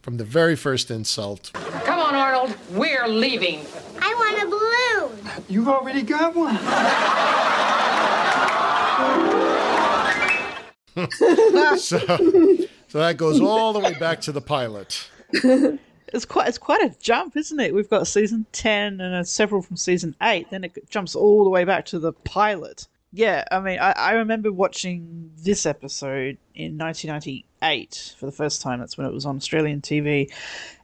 from the very first insult. Come on, Arnold. We're leaving. I want a balloon. You've already got one. <laughs> so, so that goes all the way back to the pilot. <laughs> It's quite it's quite a jump, isn't it? We've got season ten and several from season eight. Then it jumps all the way back to the pilot. Yeah, I mean, I, I remember watching this episode in 1998 for the first time. That's when it was on Australian TV,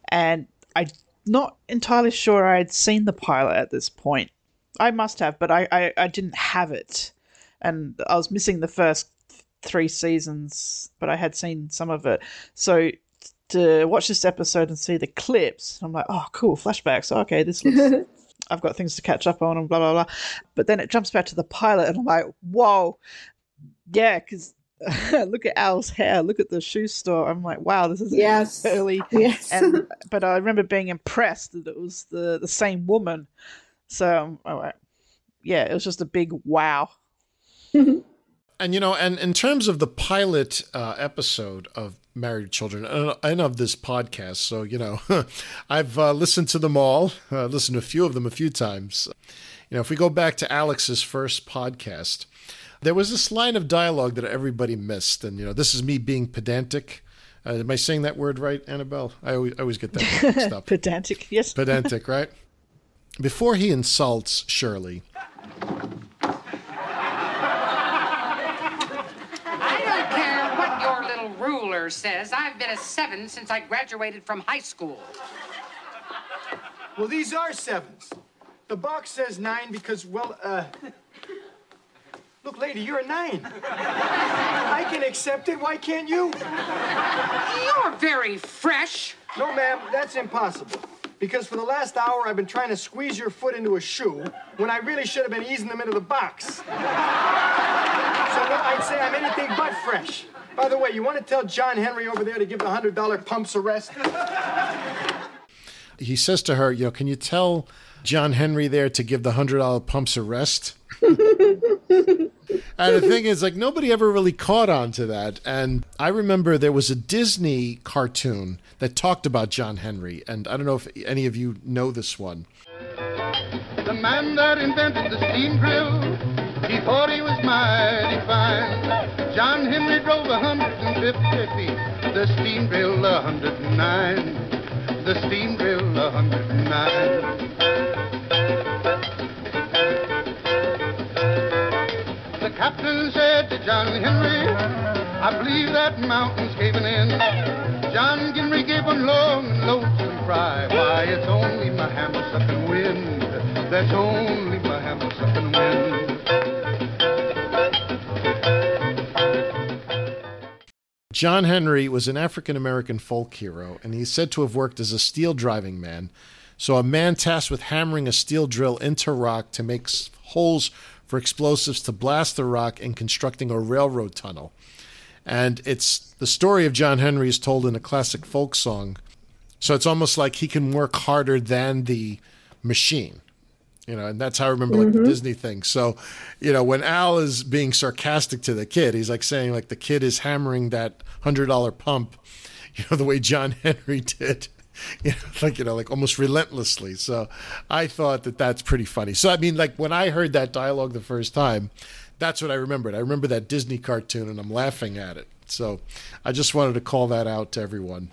and I'm not entirely sure I had seen the pilot at this point. I must have, but I, I, I didn't have it, and I was missing the first three seasons, but I had seen some of it. So to watch this episode and see the clips, I'm like, oh, cool, flashbacks. Okay, this looks. <laughs> I've got things to catch up on and blah blah blah. But then it jumps back to the pilot, and I'm like, whoa, yeah, because. <laughs> look at Al's hair. Look at the shoe store. I'm like, wow, this is Yes. early. <laughs> Yes. And but I remember being impressed that it was the the same woman. So all right. yeah, it was just a big wow. And you know, and in terms of the pilot uh, episode of Married Children and, of this podcast, so you know, <laughs> I've uh, listened to them all. Uh, listened to a few of them a few times. You know, if we go back to Alex's first podcast, there was this line of dialogue that everybody missed, and you know, this is me being pedantic. Uh, am I saying that word right, Annabelle? I always, I always get that mixed up. <laughs> Pedantic, yes. Pedantic, right? <laughs> Before he insults Shirley, I don't care what your little says. I've been a seven since I graduated from high school. Well, these are sevens. The box says nine because, well, uh. Look, lady, you're a nine. I can accept it. Why can't you? You're very fresh. No, ma'am, that's impossible. Because for the last hour, I've been trying to squeeze your foot into a shoe when I really should have been easing them into the box. so, no, I'd say I'm anything but fresh. By the way, you want to tell John Henry over there to give the $100 pumps a rest? <laughs> he says to her, "You know, can you tell John Henry there to give the hundred dollar pumps a rest?" <laughs> And the thing is, like, nobody ever really caught on to that. And I remember there was a Disney cartoon that talked about John Henry. And I don't know if any of you know this one. The man that invented the steam drill, he thought he was mighty fine. John Henry drove 150 feet, the steam drill 109. The steam drill 109. The captain said to John Henry, I believe that mountain's caving in. John Henry gave a long, lonesome cry. Why, it's only my hammer sucking wind. That's only my hammer sucking wind. John Henry was an African American folk hero, and he's said to have worked as a steel driving man. So, a man tasked with hammering a steel drill into rock to make holes for explosives to blast the rock and constructing a railroad tunnel. And it's the story of John Henry is told in a classic folk song. So, it's almost like he can work harder than the machine you know, and that's how I remember like the Mhm. Disney thing. So, you know, when Al is being sarcastic to the kid, he's like saying like the kid is hammering that hundred dollar pump, <laughs> you know, the way John <laughs> Henry did, <laughs> you know, like you know, like almost relentlessly. So, I thought that that's pretty funny. So, I mean, like when I heard that dialogue the first time, that's what I remembered. I remember that Disney cartoon, and I'm laughing at it. So, I just wanted to call that out to everyone.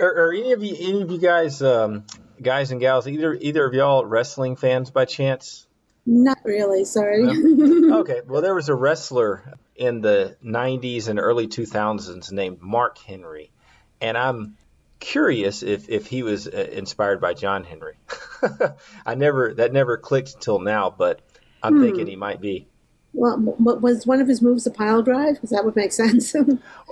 Are, are any of you any of you guys um, guys and gals either either of y'all wrestling fans by chance? Not really, sorry. <laughs> okay, well there was a wrestler in the 90s and early 2000s named Mark Henry, and I'm curious if if he was uh, inspired by John Henry. <laughs> I never that never clicked until now, but I'm Hmm. thinking he might be. well, was one of his moves a pile drive? Because that would make <laughs> sense.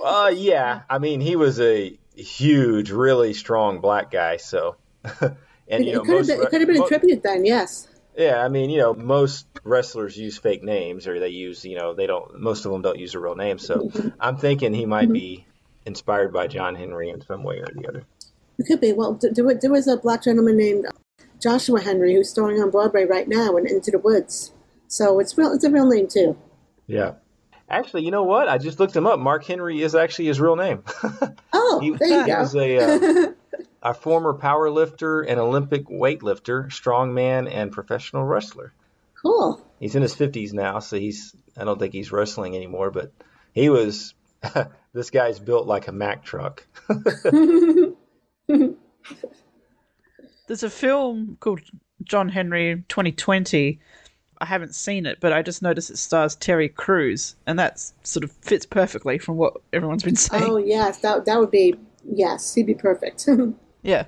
Uh, yeah, I mean he was a huge, really strong black guy, so. <laughs> and you it know, could have most been, it could have been mo- a tribute then, yes. Yeah, I mean, you know, most wrestlers use fake names, or they use, you know, they don't. Most of them don't use a real name. So mm-hmm. I'm thinking he might mm-hmm. be inspired by John Henry in some way or the other. It could be. Well, there, there was a black gentleman named Joshua Henry who's starring on Broadway right now in Into the Woods. So it's real. It's a real name too. Yeah. Actually, you know what? I just looked him up. Mark Henry is actually his real name. <laughs> Oh, he, there you he go. was a uh, a former power lifter and Olympic weightlifter, strongman, and professional wrestler. cool. He's in his 50s now, so he's I don't think he's wrestling anymore, but he was <laughs> this guy's built like a Mack truck. <laughs> There's a film called John Henry 2020. I haven't seen it, but I just noticed it stars Terry Crews, and that sort of fits perfectly from what everyone's been <laughs> saying. Oh yes, that that would be yes. He'd be perfect. <laughs> Yeah.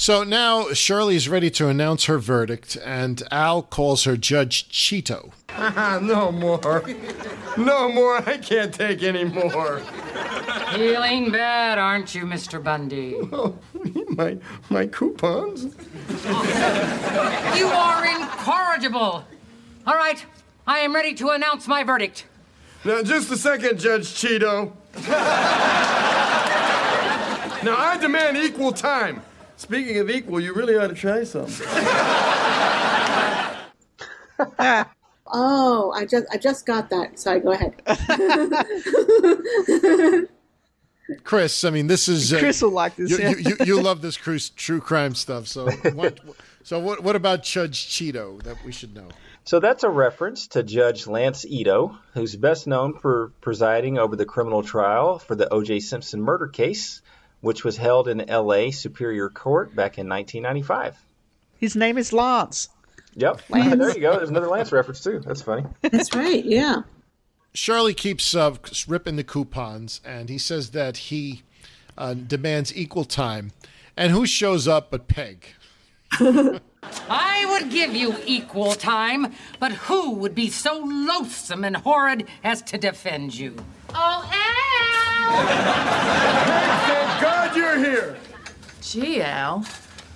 So now Shirley's ready to announce her verdict, and Al calls her Judge Cheeto. <laughs> no more. No more. I can't take any more. Feeling bad, aren't you, Mr. Bundy? Oh, my my coupons. You are incorrigible. All right, I am ready to announce my verdict. Now, just a second, Judge Cheeto. <laughs> now, I demand equal time. Speaking of equal, you really ought to try some. <laughs> oh, I just I just got that. Sorry, go ahead. <laughs> Chris, I mean, this is uh, Chris will like this, You, yeah. you, you, you love this cru- true crime stuff. So, what, so what? What about Judge Cheeto that we should know? So that's a reference to Judge Lance Ito, who's best known for presiding over the criminal trial for the O.J. Simpson murder case, which was held in L.A. Superior Court back in 1995. His name is Lance. Yep. <laughs> Lance. there you go. There's another Lance reference too. That's funny. That's right. Yeah. Charlie keeps uh, ripping the coupons, and he says that he uh, demands equal time. And who shows up but Peg? <laughs> I would give you equal time, but who would be so loathsome and horrid as to defend you? Oh, Thank God you're here. Gee, Al,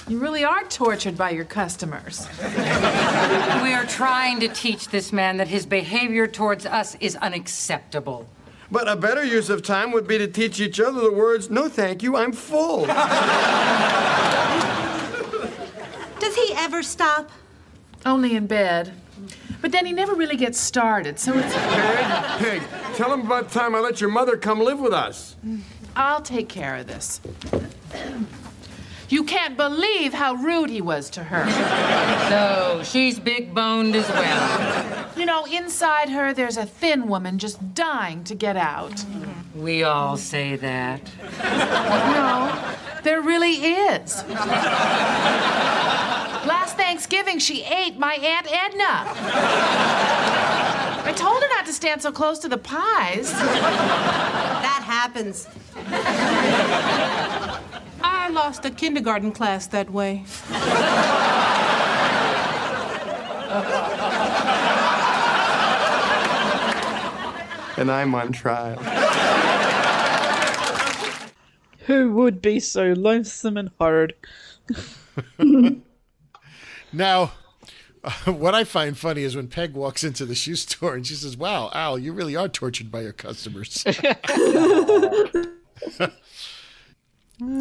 you really are tortured by your customers. We are trying to teach this man that his behavior towards us is unacceptable. But a better use of time would be to teach each other the words, no thank you, I'm full. Does he ever stop? Only in bed. But then he never really gets started, so it's. <laughs> Peg, Pig, tell him about the time I let your mother come live with us. I'll take care of this. You can't believe how rude he was to her. So she's big boned as well. You know, inside her, there's a thin woman just dying to get out. We all say that. No, there really is. Last Thanksgiving, she ate my Aunt Edna. I told her not to stand so close to the pies. That happens. I lost a kindergarten class that way. and I'm on trial. Who would be so lonesome and horrid? <laughs> Now, uh, what I find funny is when Peg walks into the shoe store and she says, Wow, Al, you really are tortured by your customers. <laughs>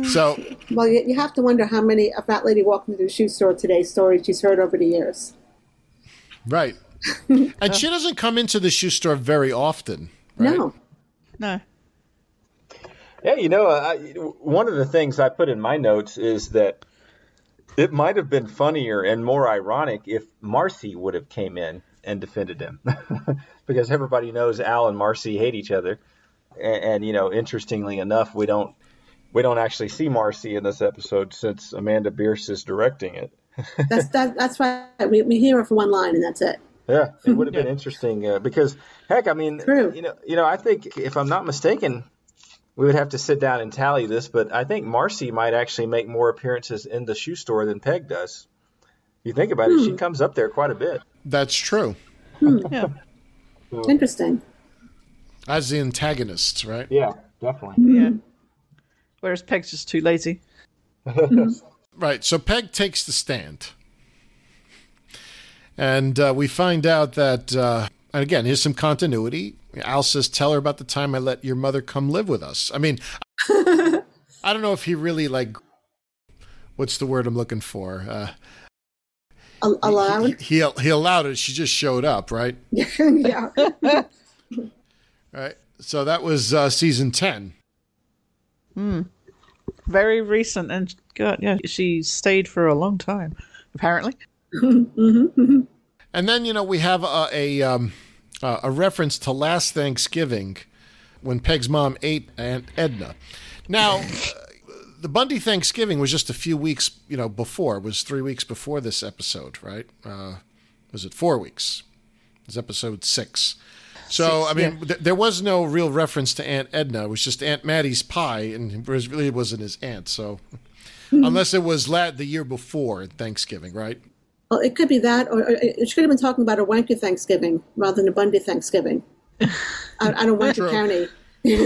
so, Well, you, you have to wonder how many a fat lady walking into the shoe store today stories she's heard over the years. right. <laughs> And she doesn't come into the shoe store very often. No. No. Yeah, you know, I, one of the things I put in my notes is that it might have been funnier and more ironic if Marcy would have came in and defended him, <laughs> because everybody knows Al and Marcy hate each other, and, and you know, interestingly enough, we don't we don't actually see Marcy in this episode since Amanda Bearse is directing it. <laughs> That's that, that's right. We, we hear her for one line and that's it. Yeah, it would have <laughs> been interesting uh, because, heck, I mean, you know, you know, I think if I'm not mistaken, we would have to sit down and tally this, but I think Marcy might actually make more appearances in the shoe store than Peg does. You think about it, she comes up there quite a bit. That's true. Yeah. Interesting. As the antagonists, right? Yeah, definitely. Yeah. Whereas Peg's just too lazy. <laughs> Right. So Peg takes the stand. And uh, we find out that, uh, and again, here's some continuity. Al says, Tell her about the time I let your mother come live with us. I mean, <laughs> I don't know if he really, like, what's the word I'm looking for? Uh, allowed? he, he allowed it. She just showed up, right? <laughs> yeah. Right. So that was uh, season 10. Hmm. Very recent, and God, yeah, she stayed for a long time, apparently. Mm-hmm. <laughs> And then you know we have a a, um, a reference to last Thanksgiving when Peg's mom ate Aunt Edna. Now, <laughs> the Bundy Thanksgiving was just a few weeks you know before. It was three weeks before this episode, right? Uh, was it four weeks? It was episode six. So I mean, yeah. th- there was no real reference to Aunt Edna. It was just Aunt Mattie's pie, and it was, really wasn't his aunt. So, unless it was la- the year before Thanksgiving, right? Well, it could be that, or, or it should have been talking about a Wanker Thanksgiving rather than a Bundy Thanksgiving. out, out of Wanker True. County.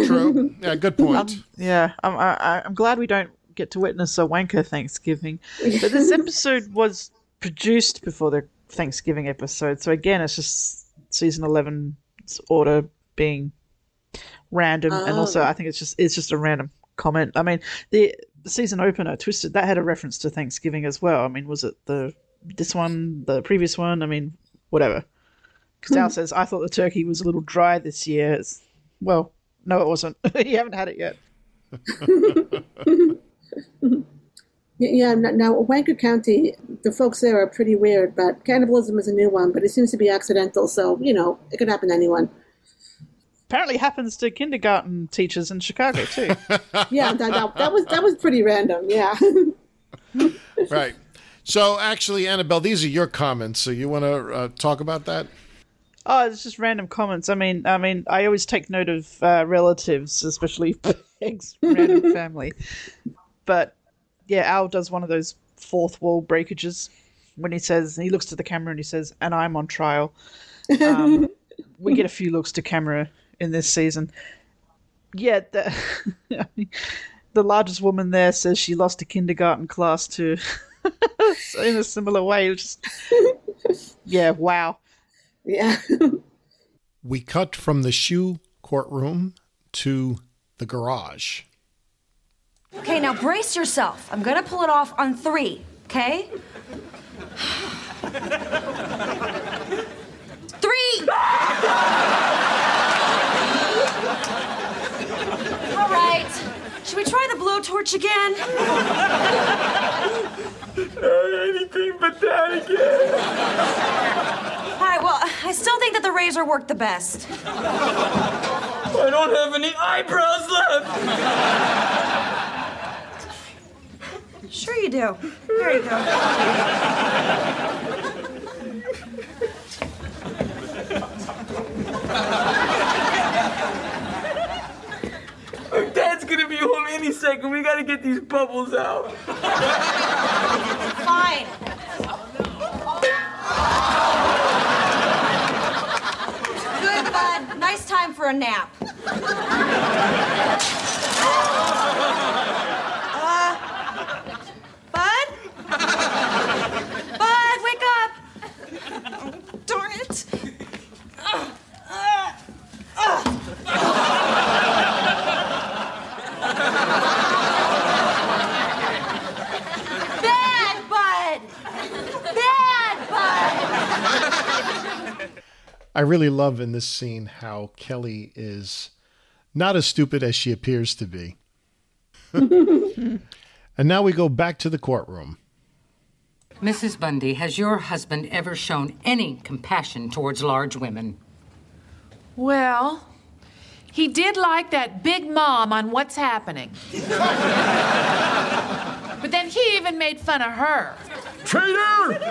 True. Yeah, good <laughs> point. Um, yeah, I'm, I, I'm glad we don't get to witness a wanker Thanksgiving. But this <laughs> episode was produced before the Thanksgiving episode, so again, it's just season 11's order being random, and also Oh. I think it's just it's just a random comment. I mean, the, season opener, Twisted, that had a reference to Thanksgiving as well. I mean, was it the this one, the previous one? I mean, whatever. Because Al hmm. says, I thought the turkey was a little dry this year. It's, well, no, it wasn't. <laughs> you haven't had it yet. <laughs> Y- Yeah, now Wanker County, the folks there are pretty weird, but cannibalism is a new one, but it seems to be accidental, so, you know, it could happen to anyone. Apparently happens to kindergarten teachers in Chicago too. <laughs> Yeah, that, that, that was that was pretty random, yeah. <laughs> right. So actually, Annabelle, these are your comments. So you want to uh, talk about that? Oh, it's just random comments. I mean, I mean, I always take note of uh, relatives, especially <laughs> Peg's random family. But yeah, Al does one of those fourth wall breakages when he says he looks to the camera and he says, "And I'm on trial." Um, <laughs> we get a few looks to camera in this season. Yeah, the, <laughs> I mean, the largest woman there says she lost a kindergarten class to <laughs> in a similar way. Just, yeah, wow. Yeah. We cut from the shoe courtroom to the garage. Okay, now brace yourself. I'm gonna pull it off on three, okay? Three! All right. Should we try the blowtorch again? Anything but that again. All right, well, I still think that the razor worked the best. I don't have any eyebrows left. Sure you do. Here you go. Our dad's gonna be home any second. We gotta get these bubbles out. Fine. Good, bud. Nice time for a nap. Uh, bud? <laughs> Bud, wake up! Oh, darn it. Bad, bud! Bad, bud! I really love in this scene how Kelly is not as stupid as she appears to be. <laughs> and now we go back to the courtroom. Mrs. Bundy, has your husband ever shown any compassion towards large women? Well, he did like that big mom on What's Happening. but then he even made fun of her. Traitor!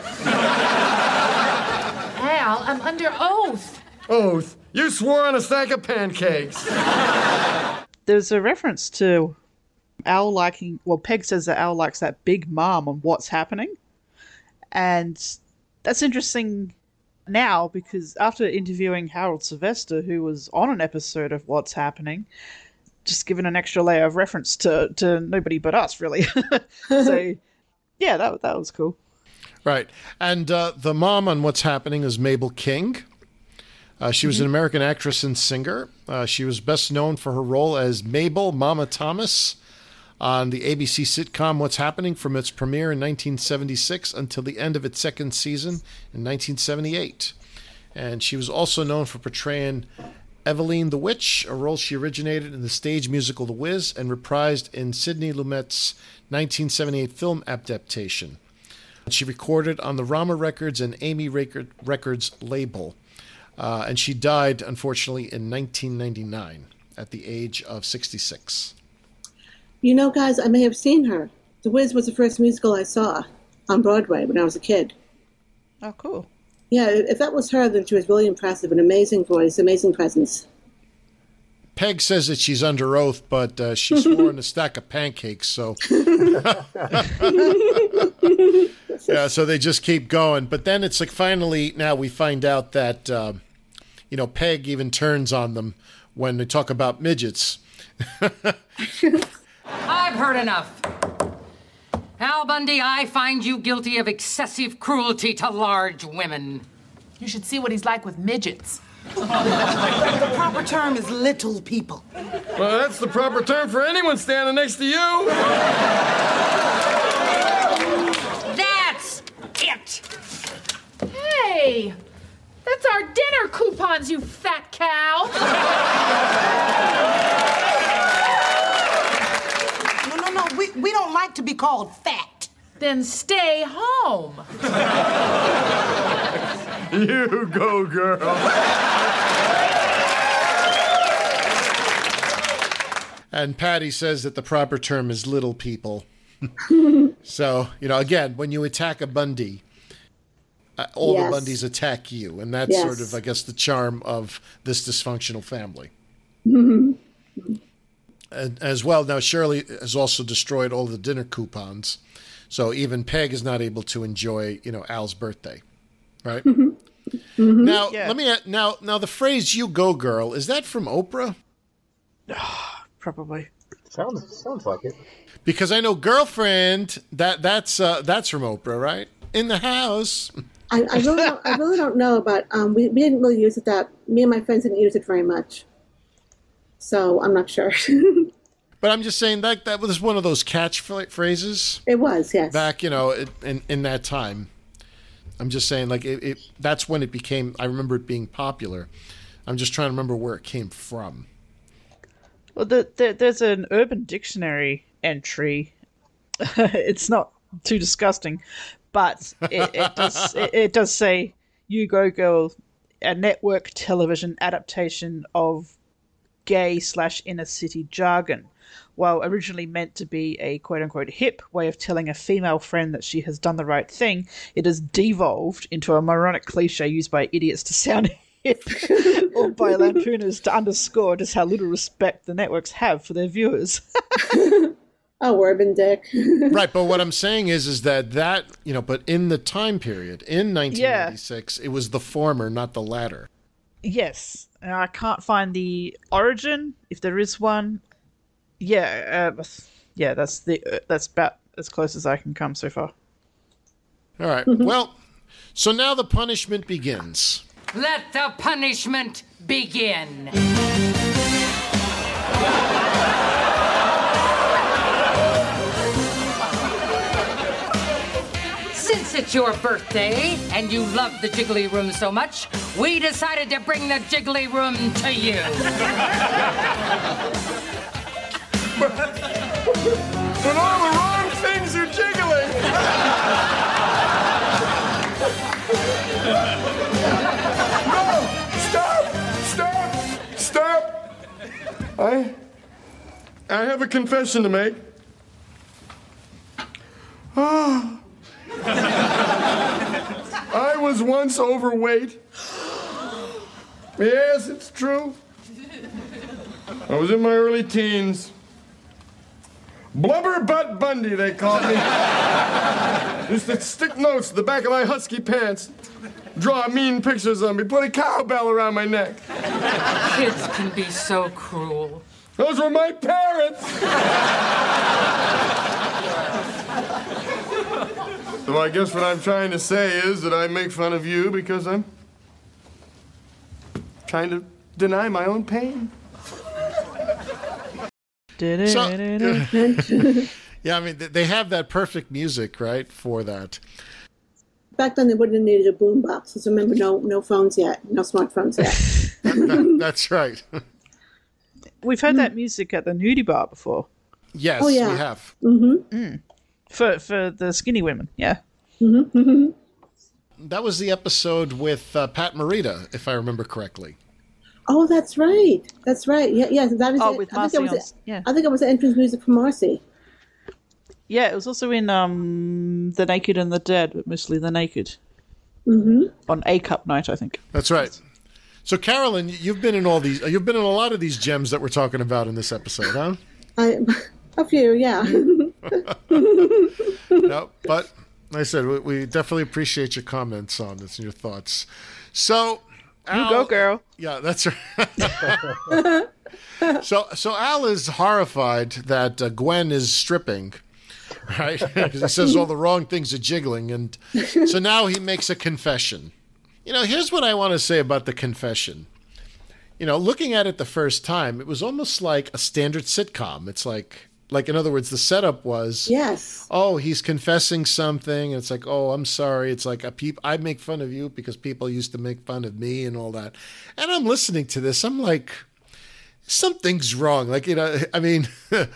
Al, I'm under oath. Oath. You swore on a stack of pancakes. There's a reference to Al liking. Well, Peg says that Al likes that big mom on what's happening, and that's interesting now because after interviewing Harold Sylvester, who was on an episode of What's Happening, just given an extra layer of reference to to nobody but us, really. <laughs> so, yeah, that that was cool. Right. And uh, the mom on What's Happening is Mabel King. Uh, she was an American actress and singer. Uh, she was best known for her role as Mabel Mama Thomas on the ABC sitcom What's Happening from its premiere in 1976 until the end of its second season in 1978. And she was also known for portraying Evillene the Witch, a role she originated in the stage musical The Wiz and reprised in Sidney Lumet's 1978 film adaptation. She recorded on the Rama Records and Amy Record- Records label. Uh, and she died, unfortunately, in 1999 at the age of 66. You know, guys, I may have seen her. The Wiz was the first musical I saw on Broadway when I was a kid. Oh, cool. Yeah, if that was her, then she was really impressive. An amazing voice, amazing presence. Peg says that she's under oath, but uh, she swore <laughs> on a stack of pancakes, so. <laughs> yeah, so they just keep going. But then it's like finally, now we find out that, uh, you know, Peg even turns on them when they talk about midgets. <laughs> I've heard enough. Al Bundy, I find you guilty of excessive cruelty to large women. You should see what he's like with midgets. The proper term is little people. Well, that's the proper term for anyone standing next to you. That's it. Hey, that's our dinner coupons, you fat cow. We, we don't like to be called fat. Then stay home. You go, girl. And Patty says that the proper term is little people. <laughs> so, you know, again, when you attack a Bundy, uh, all Yes. the Bundys attack you. And that's Yes. sort of, I guess, the charm of this dysfunctional family. <laughs> And as well, now Shirley has also destroyed all the dinner coupons. So even Peg is not able to enjoy, you know, Al's birthday. Right? Now, let me now now the phrase "you go girl" is that from Oprah? <sighs> Probably. Sounds sounds like it. Because I know girlfriend that that's uh, that's from Oprah, right? In the house. I, I really don't, I really don't know, but um, we, we didn't really use it that. Me and my friends didn't use it very much, so I'm not sure. <laughs> But I'm just saying that that was one of those catch phrases it was, yes. back, you know, in in that time. I'm just saying, like it, it. That's when it became. I remember it being popular. I'm just trying to remember where it came from. Well, the, the, there's an Urban Dictionary entry. <laughs> it's not too disgusting, but it, it does <laughs> it, it does say "You Go Girl," a network television adaptation of gay slash inner city jargon. While originally meant to be a quote unquote hip way of telling a female friend that she has done the right thing, it has devolved into a moronic cliche used by idiots to sound <laughs> hip <laughs> or by lampooners to underscore just how little respect the networks have for their viewers. <laughs> oh, Urban Dick. right, but what I'm saying is, is that that you know, but in the time period in 1996, it was the former, not the latter. yes, and I can't find the origin if there is one. Yeah, uh, yeah, that's the uh, that's about as close as I can come so far. All right. Well, so now the punishment begins. Let the punishment begin. Since it's your birthday and you love the Jiggly Room so much, we decided to bring the Jiggly Room to you. <laughs> When all the wrong things are jiggling. <laughs> no! Stop! Stop! Stop! I. I have a confession to make. Ah. I was once overweight. Yes, it's true. I was in my early teens. Blubber Butt Bundy, they called me. Used to stick notes to the back of my husky pants, draw mean pictures of me, put a cowbell around my neck. Kids can be so cruel. Those were my parents. So I guess what I'm trying to say is that I make fun of you because I'm trying to deny my own pain. So, <laughs> yeah, I mean, they have that perfect music, right, for that. Back then, they wouldn't have needed a boombox. Because remember, no no phones yet, no smartphones yet. That- <laughs> that's right. We've heard that music at the nudie bar before. Yes, Oh, yeah. we have. mm-hmm. For for the skinny women, yeah. Mm-hmm. That was the episode with uh, Pat Morita, if I remember correctly. Oh, that's right. That's right. Yeah, yeah. That is. Oh, it. with I think that Marcy was. on- it. yeah. I think it was the entrance music for Marcy. Yeah, it was also in um The Naked and the Dead, but mostly The Naked. Mm-hmm. On A Cup Night, I think. That's right. So, Carolyn, you've been in all these. You've been in a lot of these gems that we're talking about in this episode, huh? I, <laughs> a few, yeah. <laughs> <laughs> no, but like I said, we, we definitely appreciate your comments on this and your thoughts. So, You go, girl. Yeah, that's <laughs> right. so, so Al is horrified that uh, Gwen is stripping, right? <laughs> Because he says all the wrong things are jiggling, and so now he makes a confession. You know, here's what I want to say about the confession. You know, looking at it the first time, it was almost like a standard sitcom. It's like, like in other words, the setup was yes. oh, he's confessing something. And it's like, oh, I'm sorry. It's like a peop- I make fun of you because people used to make fun of me and all that. And I'm listening to this. I'm like, something's wrong. Like, you know, I mean, <laughs>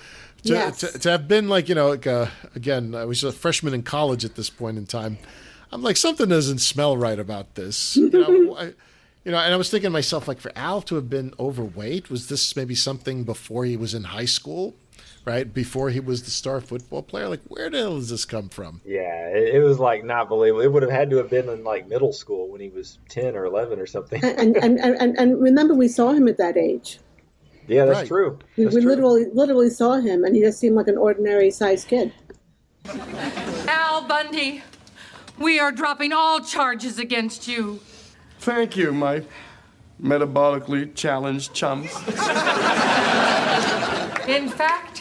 To, Yes. to, to have been like you know like uh, again I was a freshman in college at this point in time. I'm like something doesn't smell right about this. You know, <laughs> I, you know, and I was thinking to myself like for Al to have been overweight was this maybe something before he was in high school, right? Before he was the star football player. Like where the hell does this come from? Yeah, it, it was like not believable. It would have had to have been in like middle school when he was ten or eleven or something. And, and, and, and, and remember, we saw him at that age. Yeah, that's Right. true. We, That's we true. literally literally saw him, and he just seemed like an ordinary sized kid. Al Bundy, we are dropping all charges against you. Thank you, my metabolically challenged chums. In fact,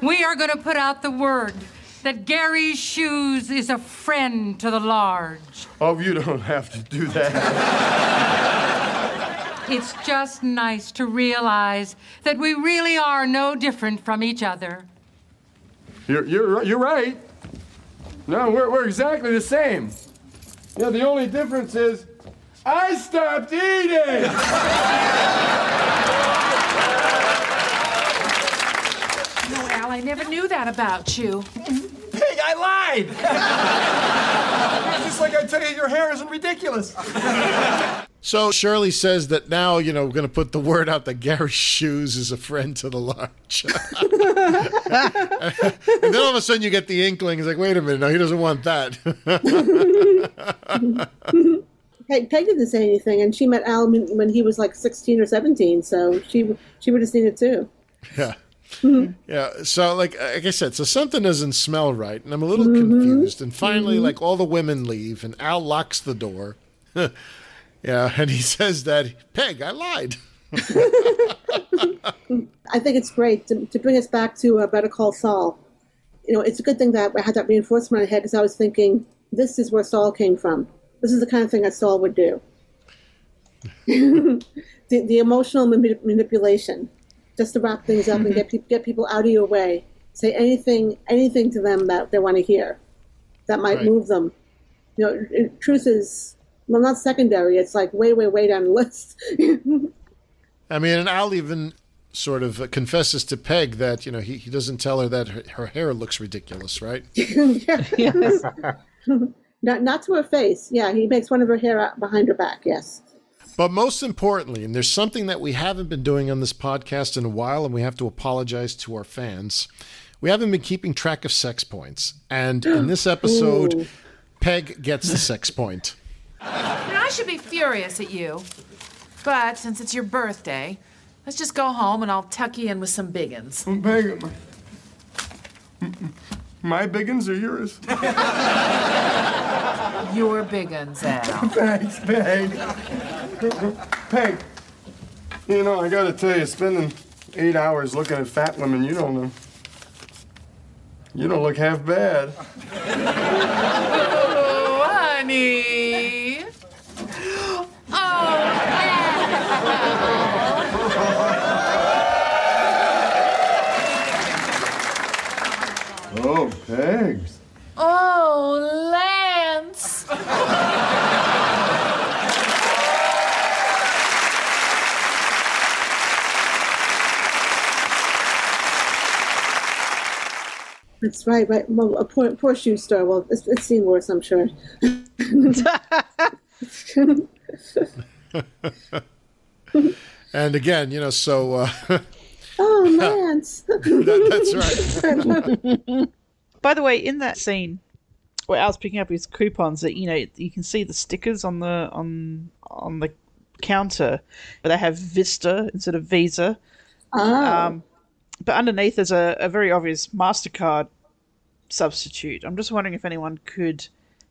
we are going to put out the word that Gary Shoes is a friend to the large. Oh, you don't have to do that. It's just nice to realize that we really are no different from each other. You're, you're, you're right. No, we're, we're exactly the same. Yeah, the only difference is I stopped eating. No, Al, I never knew that about you. Hey, I lied! Just like I tell you, your hair isn't ridiculous. So Shirley says that now you know we're going to put the word out that Gary Shoes is a friend to the large. <laughs> and then all of a sudden you get the inkling. It's like, wait a minute, no, he doesn't want that. <laughs> Peg, Peg didn't say anything, and she met Al when, when he was like 16 or 17, so she she would have seen it too. yeah. Mm-hmm. Yeah, so like like I said, so something doesn't smell right, and I'm a little mm-hmm. confused. And finally, mm-hmm. like all the women leave, and Al locks the door. <laughs> yeah, and he says that Peg, I lied. <laughs> I think it's great to, to bring us back to uh, Better Call Saul. You know, it's a good thing that I had that reinforcement in my head because I was thinking this is where Saul came from. This is the kind of thing that Saul would do. <laughs> the, the emotional mani- manipulation, just to wrap things up and get pe- get people out of your way. Say anything anything to them that they want to hear, that might Right. move them. You know, it- truth is well not secondary. It's like way way way down the list. <laughs> I mean, and Al even sort of uh, confesses to Peg that you know he, he doesn't tell her that her, her hair looks ridiculous, right? <laughs> yes. <laughs> not not to her face. Yeah, he makes fun of her hair out behind her back. Yes. But most importantly, and there's something that we haven't been doing on this podcast in a while, and we have to apologize to our fans. We haven't been keeping track of sex points. And in this <gasps> episode, Ooh. Peg gets the sex point. Now, I should be furious at you. But since it's your birthday, let's just go home and I'll tuck you in with some biggins. Peg, my biggins or yours? Your biggins, eh? Al. <laughs> Thanks, Peg. Peg, you know, I gotta tell you, spending eight hours looking at fat women, you don't know. You don't look half bad. Oh, honey. <laughs> Oh, Pegs. Oh, Lance. That's right. Right. Well, a poor, poor shoe store. Well, it's, it's seen worse, I'm sure. <laughs> And again, you know, so uh, <laughs> oh, <laughs> Lance. <laughs> that, that's right. <laughs> By the way, in that scene where Al's picking up his coupons, that you know you can see the stickers on the on on the counter, but they have Vista instead of Visa. Oh. Um, but underneath there's a, a very obvious Mastercard substitute. I'm just wondering if anyone could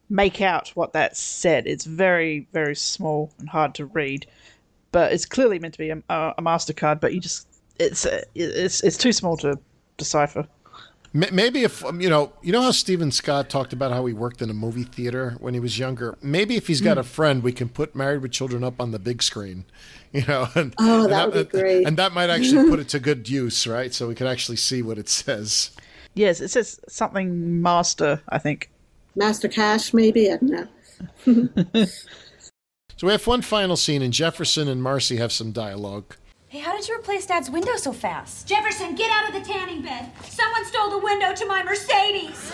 make out what that said. It's very very small and hard to read, but it's clearly meant to be a, a Mastercard. But you just it's uh, it's it's too small to decipher. Maybe if um, you know, you know how Steven Scott talked about how he worked in a movie theater when he was younger. Maybe if he's got Hmm. a friend, we can put Married with Children up on the big screen. <laughs> You know, and, Oh, and that would be great. And that might actually put it <laughs> to good use, right? So we could actually see what it says. Yes, it says something master, I think. Master Cash, maybe? I don't know. <laughs> So we have one final scene, and Jefferson and Marcy have some dialogue. Hey, how did you replace Dad's window so fast? Jefferson, get out of the tanning bed. Someone stole the window to my Mercedes. <laughs>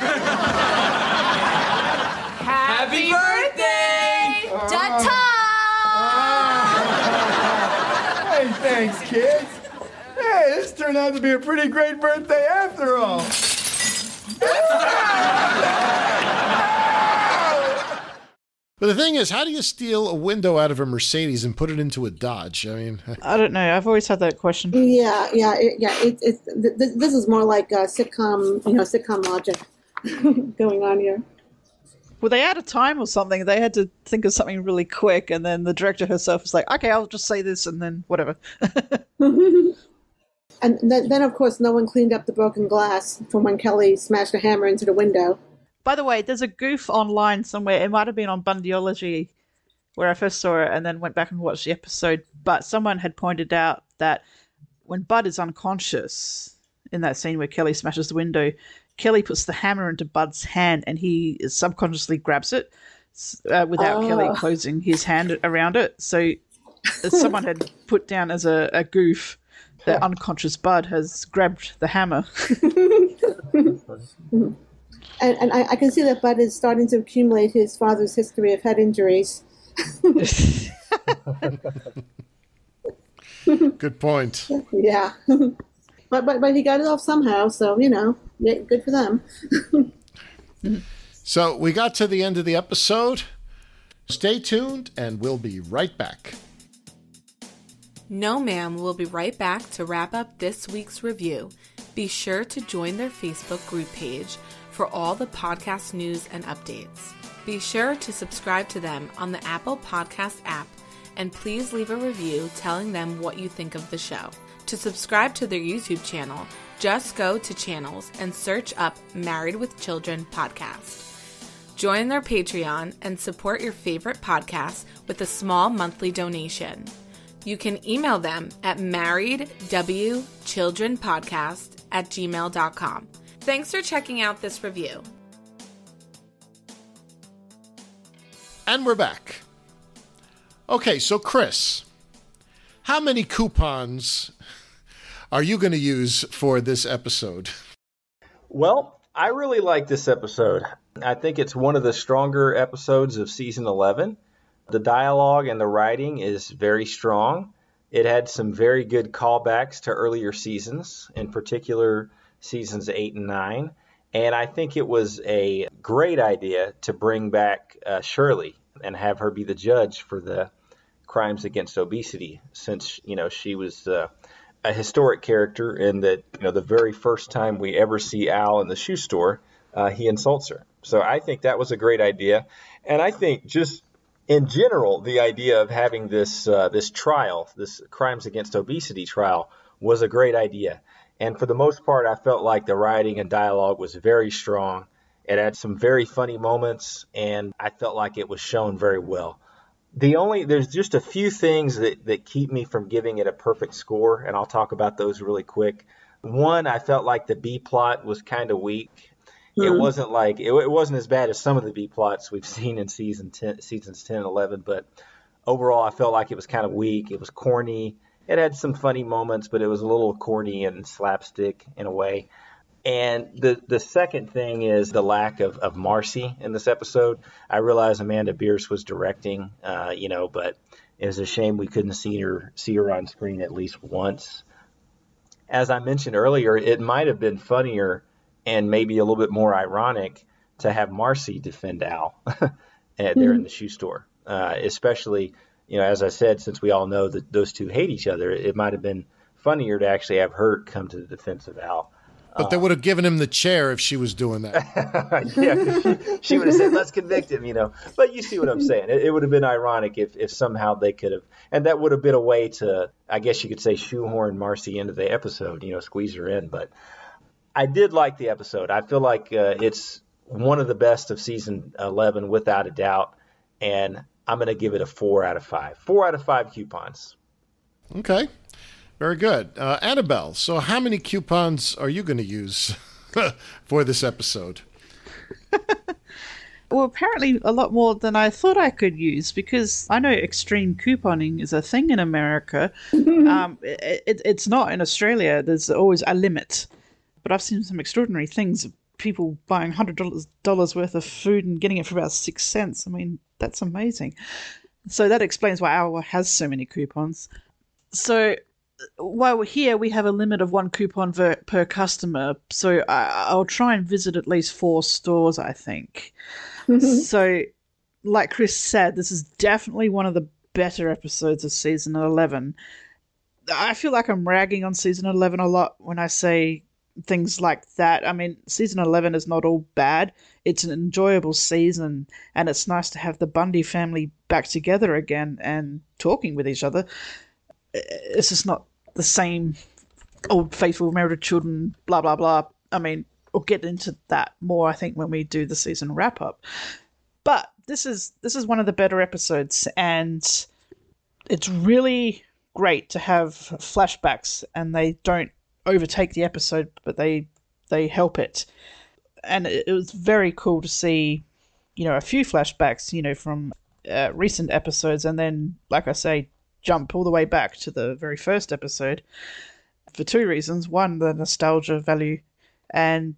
Happy birthday! Ta-ta! Hey, thanks, kids. Hey, this turned out to be a pretty great birthday after all. <laughs> But the thing is, how do you steal a window out of a Mercedes and put it into a Dodge? I mean, <laughs> I don't know. I've always had that question. Yeah, yeah, it, yeah. It, it, th- th- this is more like uh, sitcom, you know, sitcom logic <laughs> going on here. Were they out of time or something? They had to think of something really quick, and then the director herself was like, "Okay, I'll just say this," and then whatever. <laughs> And then, then, of course, no one cleaned up the broken glass from when Kelly smashed a hammer into the window. By the way, there's a goof online somewhere. It might have been on Bundyology where I first saw it and then went back and watched the episode. But someone had pointed out that when Bud is unconscious in that scene where Kelly smashes the window, Kelly puts the hammer into Bud's hand and he subconsciously grabs it uh, without Oh. Kelly closing his hand around it. So <laughs> someone had put down as a, a goof that unconscious Bud has grabbed the hammer. <laughs> <laughs> And, and I, I can see that Bud is starting to accumulate his father's history of head injuries. <laughs> good point. Yeah. but, but but he got it off somehow, so you know, good for them. So we got to the end of the episode. Stay tuned, and we'll be right back. No Ma'am we'll be right back to wrap up this week's review. Be sure to join their Facebook group page for all the podcast news and updates. Be sure to subscribe to them on the Apple Podcast app and please leave a review telling them what you think of the show. To subscribe to their YouTube channel, just go to channels and search up Married with Children podcast. Join their Patreon and support your favorite podcast with a small monthly donation. You can email them at marriedwchildrenpodcast at gmail.com. Thanks for checking out this review. And we're back. Okay, so Chris, how many coupons are you going to use for this episode? Well, I really like this episode. I think it's one of the stronger episodes of season 11. The dialogue and the writing is very strong. It had some very good callbacks to earlier seasons, in particular seasons 8 and 9. And I think it was a great idea to bring back uh, Shirley and have her be the judge for the crimes against obesity, since you know she was uh, a historic character in that you know the very first time we ever see Al in the shoe store, uh, he insults her. So I think that was a great idea, and I think just in general the idea of having this uh, this trial, this crimes against obesity trial, was a great idea. And for the most part, I felt like the writing and dialogue was very strong. It had some very funny moments, and I felt like it was shown very well. The only there's just a few things that, that keep me from giving it a perfect score, and I'll talk about those really quick. One, I felt like the B plot was kind of weak. It Mhm. wasn't like it, it wasn't as bad as some of the B plots we've <laughs> seen in season 10, seasons 10 and 11, but overall I felt like it was kind of weak. It was corny. It had some funny moments, but it was a little corny and slapstick in a way. And the the second thing is the lack of, of Marcy in this episode. I realize Amanda Bearse was directing, uh, you know, but it was a shame we couldn't see her see her on screen at least once. As I mentioned earlier, it might have been funnier and maybe a little bit more ironic to have Marcy defend Al <laughs> there in the shoe store, uh, especially you know, as I said, since we all know that those two hate each other, it might have been funnier to actually have her come to the defense of Al. But they would have given him the chair if she was doing that. <laughs> yeah, she, she would have said, "Let's convict him," you know. But you see what I'm saying? It, it would have been ironic if, if somehow they could have, and that would have been a way to, I guess you could say, shoehorn Marcy into the episode, you know, squeeze her in. But I did like the episode. I feel like uh, it's one of the best of season 11, without a doubt, and I'm going to give it a four out of five. Four out of five coupons. Okay, very good. Uh, Annabelle, so how many coupons are you going to use <laughs> for this episode? <laughs> Well, apparently a lot more than I thought I could use because I know extreme couponing is a thing in America. <laughs> um, it, it, it's not in Australia. There's always a limit. But I've seen some extraordinary things. People buying hundred dollars dollars worth of food and getting it for about six cents. I mean, that's amazing. So that explains why our has so many coupons. So while we're here, we have a limit of one coupon per, per customer. So I, I'll try and visit at least four stores, I think. Mm-hmm. so, like Chris said, this is definitely one of the better episodes of season 11. I feel like I'm ragging on season 11 a lot when I say things like that. I mean, season 11 is not all bad. It's an enjoyable season, and it's nice to have the Bundy family back together again and talking with each other. It's just not the same old faithful married children, blah, blah, blah. I mean, we'll get into that more, I think, when we do the season wrap up. But this is this is one of the better episodes, and it's really great to have flashbacks, and they don't overtake the episode, but they they help it. And it, was very cool to see, you know, a few flashbacks, you know, from uh, recent episodes, and then, like I say, jump all the way back to the very first episode for two reasons: one, the nostalgia value, and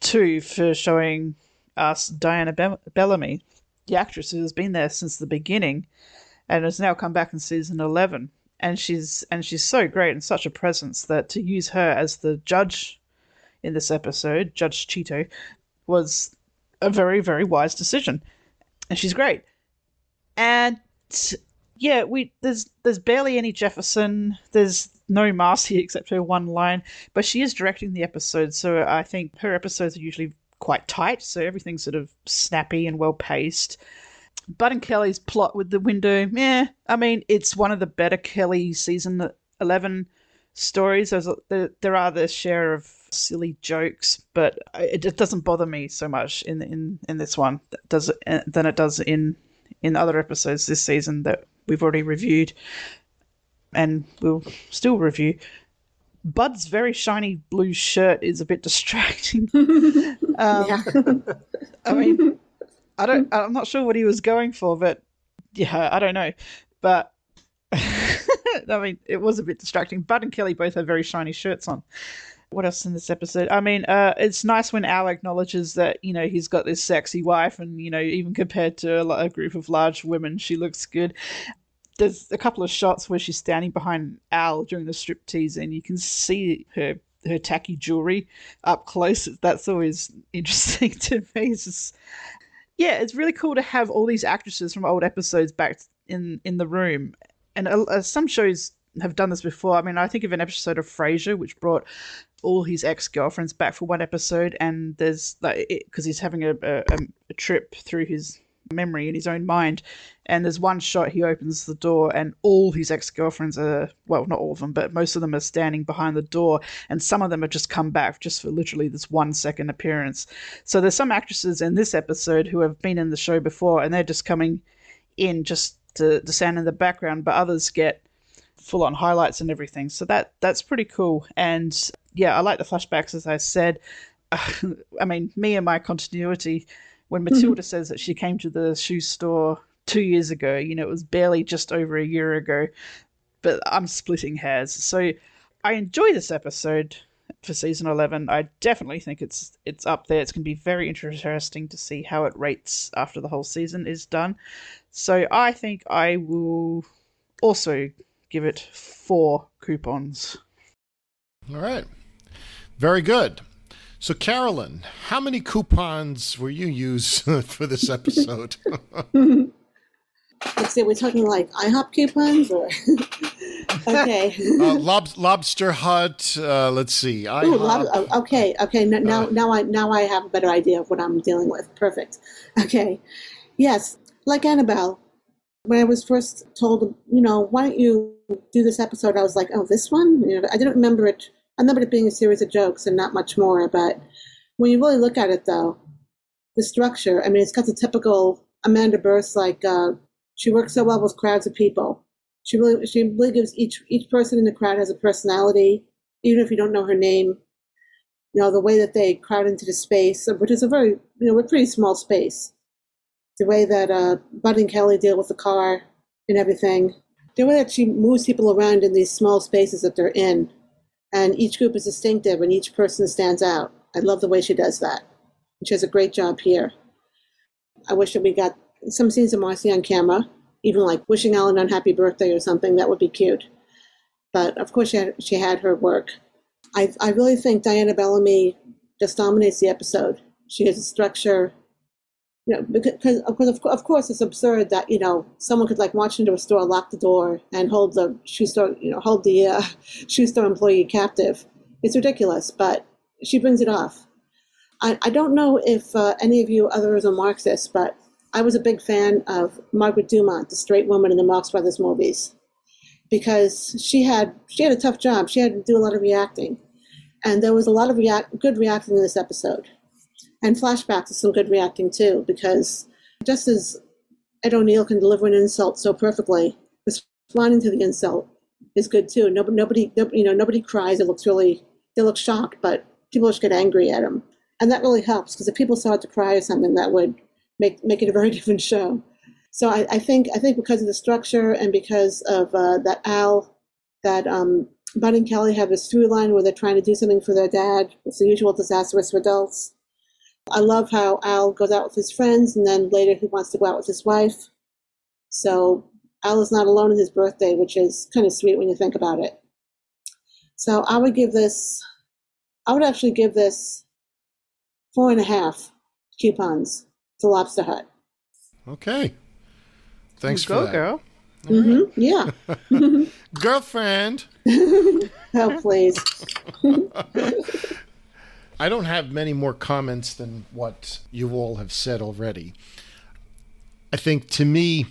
two, for showing us Diana Be- Bellamy, the actress who has been there since the beginning, and has now come back in season eleven. And she's and she's so great and such a presence that to use her as the judge in this episode, Judge Cheeto, was a very very wise decision, and she's great. And yeah, we there's there's barely any Jefferson. There's no Marcy <laughs> except her one line, but she is directing the episode, so I think her episodes are usually quite tight, so everything's sort of snappy and well paced. Bud and Kelly's plot with the window, yeah, I mean it's one of the better Kelly season eleven stories. There's a, there, there are the share of silly jokes, but it, it doesn't bother me so much in in in this one does it, than it does in in other episodes this season that we've already reviewed and we'll still review. Bud's very shiny blue shirt is a bit distracting. <laughs> um, I mean, I don't. I'm not sure what he was going for, but yeah, I don't know. But <laughs> I mean, it was a bit distracting. Bud and Kelly both have very shiny shirts on. What else in this episode? I mean, uh, it's nice when Al acknowledges that you know he's got this sexy wife, and you know even compared to a, a group of large women, she looks good. There's a couple of shots where she's standing behind Al during the striptease, and you can see her her tacky jewelry up close. That's always <laughs> interesting to me. It's just, yeah, it's really cool to have all these actresses from old episodes back in in the room. And uh, some shows have done this before. I mean, I think of an episode of Frasier, which brought all his ex girlfriends back for one episode, and there's like because he's having a, a, a trip through his memory in his own mind, and there's one shot he opens the door, and all his ex girlfriends are well, not all of them, but most of them are standing behind the door, and some of them have just come back just for literally this one second appearance. So there's some actresses in this episode who have been in the show before, and they're just coming in just to, to stand in the background, but others get full on highlights and everything. So that that's pretty cool. And yeah, I like the flashbacks as I said. <laughs> I mean, me and my continuity. When mm-hmm. Matilda says that she came to the shoe store two years ago, you know, it was barely just over a year ago. But I'm splitting hairs. So I enjoy this episode for season 11. I definitely think it's it's up there. It's going to be very interesting to see how it rates after the whole season is done. So I think I will also give it four coupons. All right. Very good. So, Carolyn, how many coupons were you use <laughs> for this episode? <laughs> Let's see, we're talking like IHOP coupons or. <laughs> okay. uh, lob- lobster Hut. Uh, let's see. IHOP. Ooh, lob- oh, okay, okay. Now, now, now, I now I have a better idea of what I'm dealing with. Perfect. Okay. Yes, like Annabelle. When I was first told, you know, why don't you do this episode? I was like, oh, this one. You know, I didn't remember it. I remember it being a series of jokes and not much more. But when you really look at it, though, the structure. I mean, it's got the typical Amanda Bearse like. Uh, she works so well with crowds of people. She really, she really gives each each person in the crowd has a personality, even if you don't know her name. You know the way that they crowd into the space, which is a very, you know, a pretty small space. the way that uh, Bud and Kelly deal with the car and everything, the way that she moves people around in these small spaces that they're in, and each group is distinctive and each person stands out. I love the way she does that. She does a great job here. I wish that we got some scenes of Marcy on camera, even like wishing Alan unhappy birthday or something. That would be cute. But of course, she had, she had her work. I, I really think Diana Bellamy just dominates the episode. She has a structure, you know, because of course, of course, it's absurd that you know someone could like march into a store, lock the door, and hold the shoe store, you know, hold the uh, <laughs> shoe store employee captive. It's ridiculous, but she brings it off. I, I don't know if uh, any of you others are Marxists, but I was a big fan of Margaret Dumont, the straight woman in the Marx Brothers movies, because she had she had a tough job. She had to do a lot of reacting, and there was a lot of react, good reacting in this episode, and flashbacks to some good reacting too. Because just as Ed O'Neill can deliver an insult so perfectly, responding to the insult is good too. Nobody, nobody, you know, nobody cries. It looks really, they look shocked, but people just get angry at him, and that really helps because if people start to cry or something, that would make make it a very <laughs> different show. So I, I think I think because of the structure and because of uh, that Al, that um, Bud and Kelly have this through line where they're trying to do something for their dad. It's the usual disastrous for adults. I love how Al goes out with his friends and then later he wants to go out with his wife. So Al is not alone in his birthday, which is kind of sweet when you think about it. So I would give this, I would actually give this four and a half coupons to Lobster Hut. Okay. Thanks Go, for that. girl. Mm-hmm. Yeah. <laughs> Girlfriend. <laughs> oh, please. <laughs> I don't have many more comments than what you all have said already. I think to me,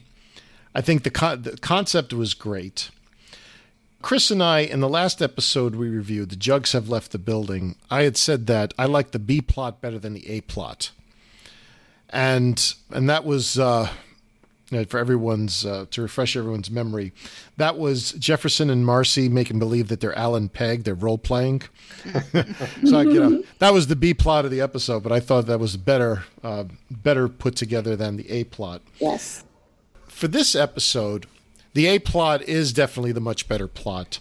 I think the, the concept was great. Chris and I, in the last episode we reviewed, The Jugs Have Left the Building, I had said that I like the B plot better than the A plot. And and that was uh, for everyone's uh, to refresh everyone's memory. That was Jefferson and Marcy making believe that they're Al and Peg, they're role playing. <laughs> so like, you know that was the B plot of the episode, but I thought that was better uh, better put together than the A plot. Yes. For this episode, the A plot is definitely the much better plot.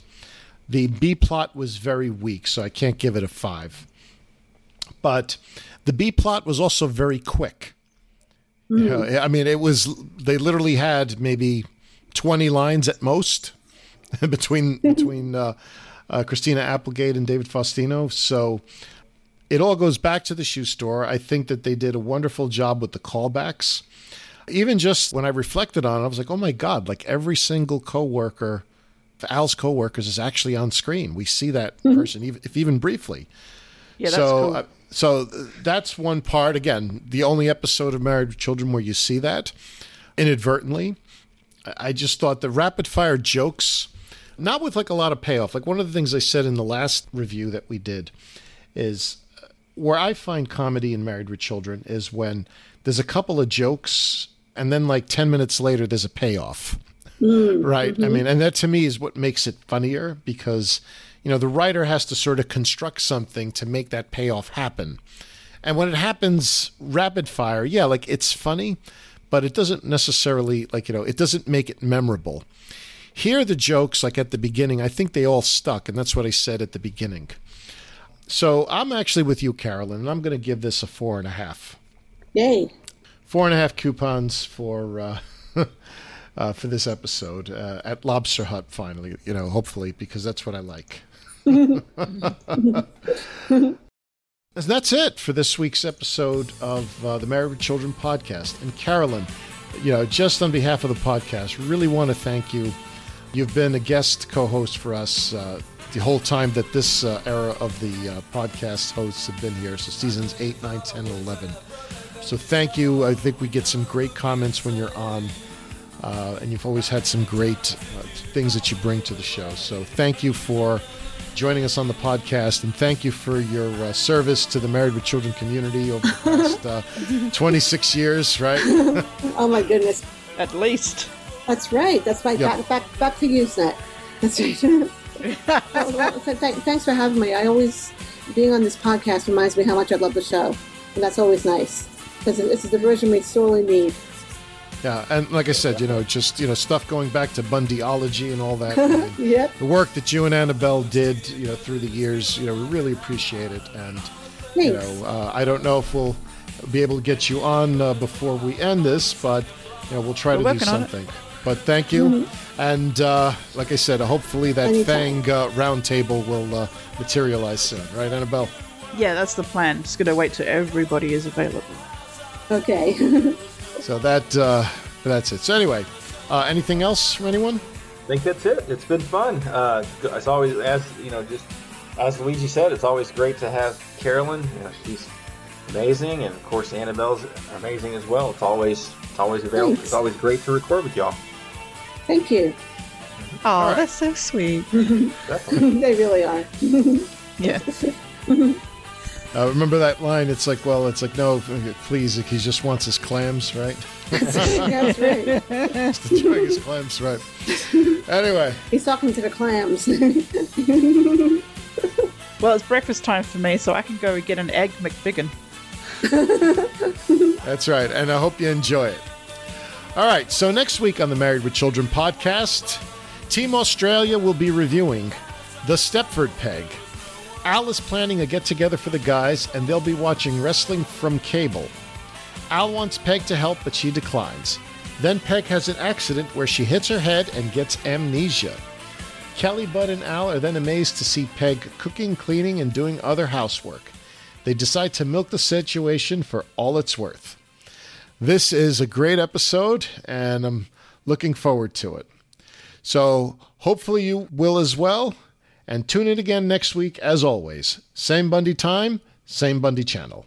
The B plot was very weak, so I can't give it a five. But the B plot was also very quick. You know, I mean, it was they literally had maybe twenty lines at most <laughs> between <laughs> between uh, uh, Christina Applegate and David Faustino. So it all goes back to the shoe store. I think that they did a wonderful job with the callbacks. Even just when I reflected on it, I was like, oh my god! Like every single coworker, Al's coworkers is actually on screen. We see that person, even if even briefly. Yeah, that's so, cool. So that's one part. Again, the only episode of Married with Children where you see that inadvertently. I just thought the rapid fire jokes, not with like a lot of payoff. Like one of the things I said in the last review that we did is where I find comedy in Married with Children is when there's a couple of jokes and then like 10 minutes later there's a payoff. Mm, right. I mm-hmm. mean, and that to me is what makes it funnier because, you know, the writer has to sort of construct something to make that payoff happen. And when it happens rapid fire, yeah, like it's funny, but it doesn't necessarily, like, you know, it doesn't make it memorable. Here, the jokes, like at the beginning, I think they all stuck. And that's what I said at the beginning. So I'm actually with you, Carolyn, and I'm going to give this a four and a half. Yay. Four and a half coupons for. Uh, <laughs> uh, for this episode uh, at Lobster Hut. Finally, you know, hopefully, because that's what I like. <laughs> And that's it for this week's episode of uh, the Married with Children podcast. And Carolyn, you know, just on behalf of the podcast, really want to thank you. You've been a guest co-host for us uh, the whole time that this uh, era of the uh, podcast hosts have been here. So seasons 8, 9, 10, 11. So thank you. I think we get some great comments when you're on. Uh, and you've always had some great uh, things that you bring to the show. So thank you for joining us on the podcast, and thank you for your uh, service to the Married with Children community over the past uh, <laughs> 26 years, right? <laughs> oh my goodness. At least. That's right. That's right. Yep. Back, back, back to Usenet. That's right. <laughs> Well, well, th- th- thanks for having me. I always, being on this podcast reminds me how much I love the show. And that's always nice. Because this is the version we sorely need. Yeah, and like I said, you know, just you know, stuff going back to Bundyology and all that. <laughs> I mean, Yep. The work that you and Annabelle did, you know, through the years, you know, we really appreciate it. And you know, uh, I don't know if we'll be able to get you on uh, before we end this, but you know, we'll try We're to do working on it. something. But thank you, and uh, like I said, hopefully that Anytime. Fang uh, roundtable will uh, materialize soon, right, Annabelle? Yeah, that's the plan. Just gonna wait till everybody is available. Okay. <laughs> So that uh, that's it. So anyway, uh, anything else from anyone? I think that's it. It's been fun. Uh, it's always, as you know, just as Luigi said, it's always great to have Carolyn. You know, she's amazing, and of course Annabelle's amazing as well. It's always, it's always available. Thanks. It's always great to record with y'all. Thank you. Oh, that's so sweet. <laughs> they really are. <laughs> yeah. <laughs> Uh, remember that line? It's like, well, it's like, no, please, he just wants his clams, right? <laughs> That's right. Just enjoying his clams, right? Anyway, He's talking to the clams. <laughs> Well, it's breakfast time for me, so I can go get an egg McBiggin. <laughs> that's right, and I hope you enjoy it. All right, so next week on the Married with Children podcast, Team Australia will be reviewing the Stepford Peg. Al is planning a get together for the guys, and they'll be watching wrestling from cable. Al wants Peg to help, but she declines. Then Peg has an accident where she hits her head and gets amnesia. Kelly, Bud, and Al are then amazed to see Peg cooking, cleaning, and doing other housework. They decide to milk the situation for all it's worth. This is a great episode, and I'm looking forward to it. So, hopefully, you will as well. And tune in again next week, as always. Same Bundy time, same Bundy channel.